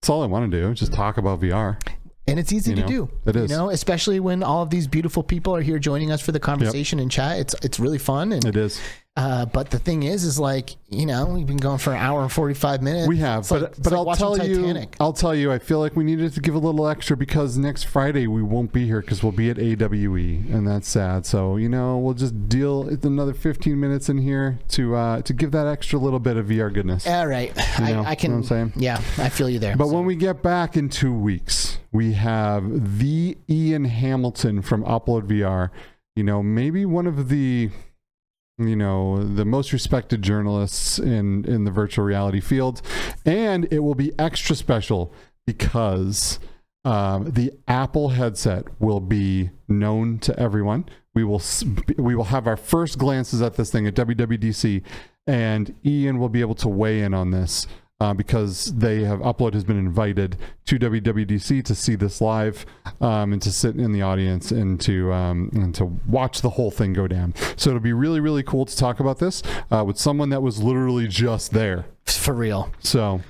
That's all I want to do. Just talk about VR. and it's easy You to know, do. it You know, especially when all of these beautiful people are here joining us for the conversation and chat. It's it's really fun and It is. Uh, but the thing is, is like you know, we've been going for an hour and forty five minutes. We have, It's but like- but like I'll tell Titanic. you, I'll tell you, I feel like we needed to give a little extra because next Friday we won't be here because we'll be at AWE, and that's sad. So you know, we'll just deal with another 15 minutes in here to uh, to give that extra little bit of VR goodness. All right, I, know, I can. know what I'm saying? Yeah, I feel you there. But when we get back in two weeks, we have the Ian Hamilton from Upload VR. You know, maybe one of the, you know, the most respected journalists in in the virtual reality field, and it will be extra special because um, the Apple headset will be known to everyone. We will we will have our first glances at this thing at WWDC, and Ian will be able to weigh in on this uh, because they have Upload has been invited to WWDC to see this live um, and to sit in the audience and to um, and to watch the whole thing go down. So it'll be really really cool to talk about this uh, with someone that was literally just there. for real, So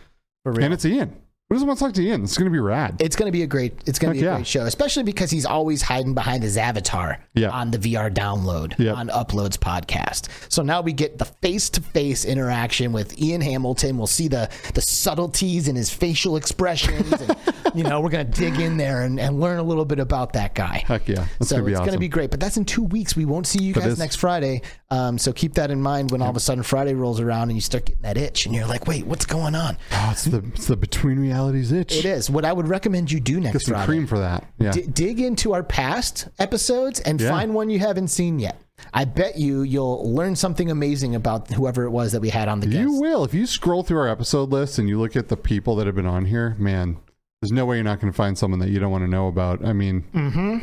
for real, and it's Ian. Who doesn't want to talk to Ian? It's going to be rad. it's going to be a great. It's going to Heck be a yeah. great show, especially because he's always hiding behind his avatar Yeah. on the VR download on Uploads podcast. So now we get the face to face interaction with Ian Hamilton. We'll see the the subtleties in his facial expressions, and you know we're going to dig in there and, and learn a little bit about that guy. Heck yeah, that's so to be it's going to be great. But that's in two weeks. We won't see you guys is. next Friday. Um, so keep that in mind when all of a sudden Friday rolls around and you start getting that itch and you're like, wait, what's going on? Oh, it's the it's the between realities itch. It is. What I would recommend you do next Get some Friday. cream for that. Yeah. D- dig into our past episodes and Yeah. find one you haven't seen yet. I bet you you'll learn something amazing about whoever it was that we had on the guest. You will. If you scroll through our episode list and you look at the people that have been on here, man, there's no way you're not going to find someone that you don't want to know about. I mean, mm-hmm.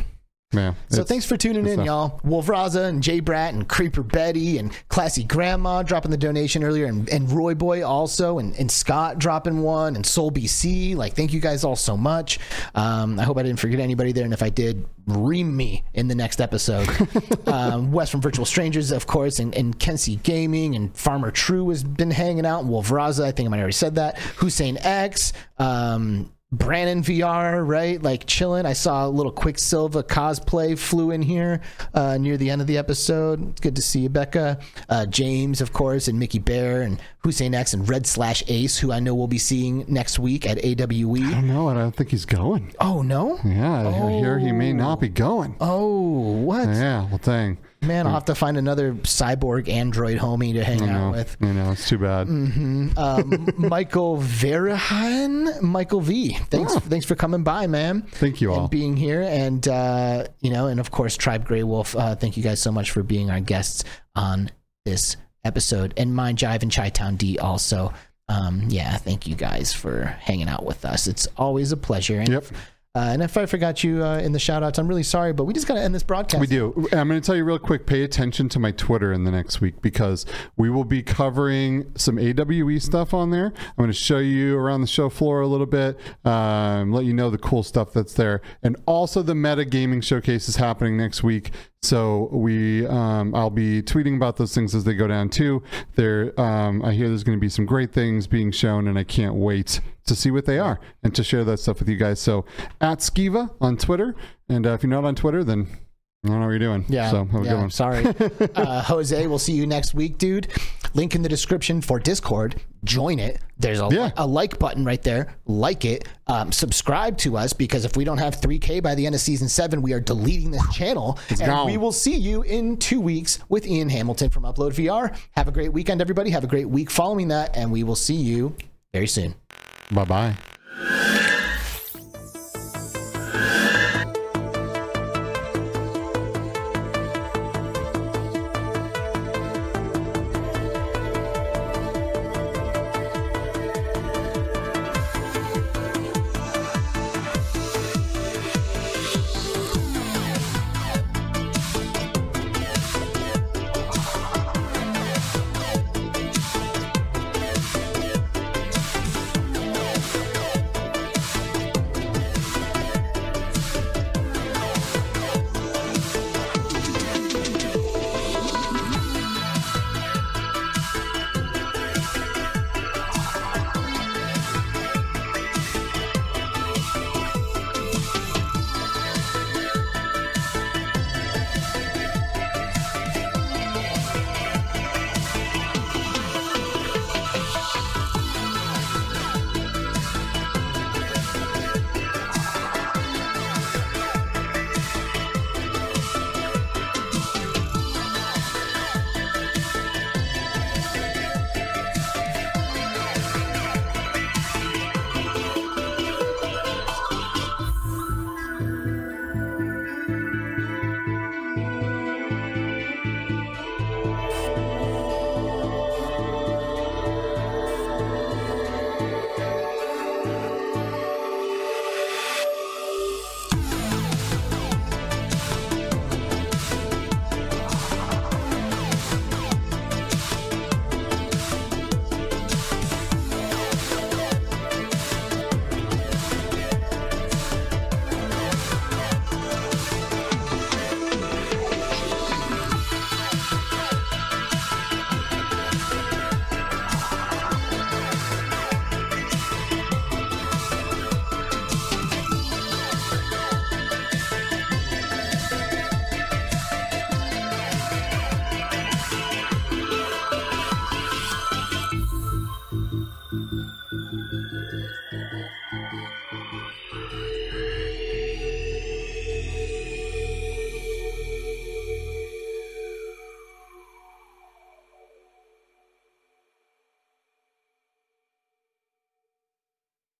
Yeah. So thanks for tuning in, stuff. y'all. Wolvraza and Jay Brat and Creeper Betty and Classy Grandma dropping the donation earlier, and, and Roy Boy also, and, and Scott dropping one, and Soul BC. Like, thank you guys all so much. Um, I hope I didn't forget anybody there, and if I did, ream me in the next episode. um, Wes from Virtual Strangers, of course, and, and Gaming, and Farmer True has been hanging out, and Wolvraza. I think I might have already said that. Hussein X. Um, Brandon VR, right? Like chilling. I saw a little Quicksilva cosplay flew in here uh, near the end of the episode. It's good to see you, Becca. Uh, James, of course, and Mickyberr and Hussein X and Red Slash Ace, who I know we'll be seeing next week at I AWE. don't know. I don't think he's going. Oh no! Yeah, I hear he may not be going. Oh what? Yeah, well, dang. Man, I'll have to find another cyborg android homie to hang I out with. I know. It's too bad. Um, Michael Verahan, Michael V. Thanks, thanks for coming by, man. Thank you all. and being here, and uh, you know, and of course, Tribe Greywolf. Uh, thank you guys so much for being our guests on this episode, and Mind Jive and Chi Town D also. Um, yeah, thank you guys for hanging out with us. It's always a pleasure. And Yep. Uh, and if I forgot you uh, in the shout outs, I'm really sorry, but we just got to end this broadcast. We do. I'm going to tell you real quick. Pay attention to my Twitter in the next week because we will be covering some AWE stuff on there. I'm going to show you around the show floor a little bit, um, let you know the cool stuff that's there, and also the Meta Gaming Showcase is happening next week. So we, um, I'll be tweeting about those things as they go down too. There, um, I hear there's going to be some great things being shown, and I can't wait to see what they are and to share that stuff with you guys. So at Skeeva on Twitter, and uh, if you're not on Twitter, then I don't know what you're doing. Yeah. So have a yeah, good one. Sorry. uh, Jose, we'll see you next week, dude. Link in the description for Discord. Join it. There's a, Yeah. a like button right there. Like it. Um, subscribe to us because if we don't have 3K by the end of season seven, we are deleting this channel. and gone. we will see you in two weeks with Ian Hamilton from Upload VR. Have a great weekend, everybody. Have a great week following that, and we will see you very soon. Bye bye.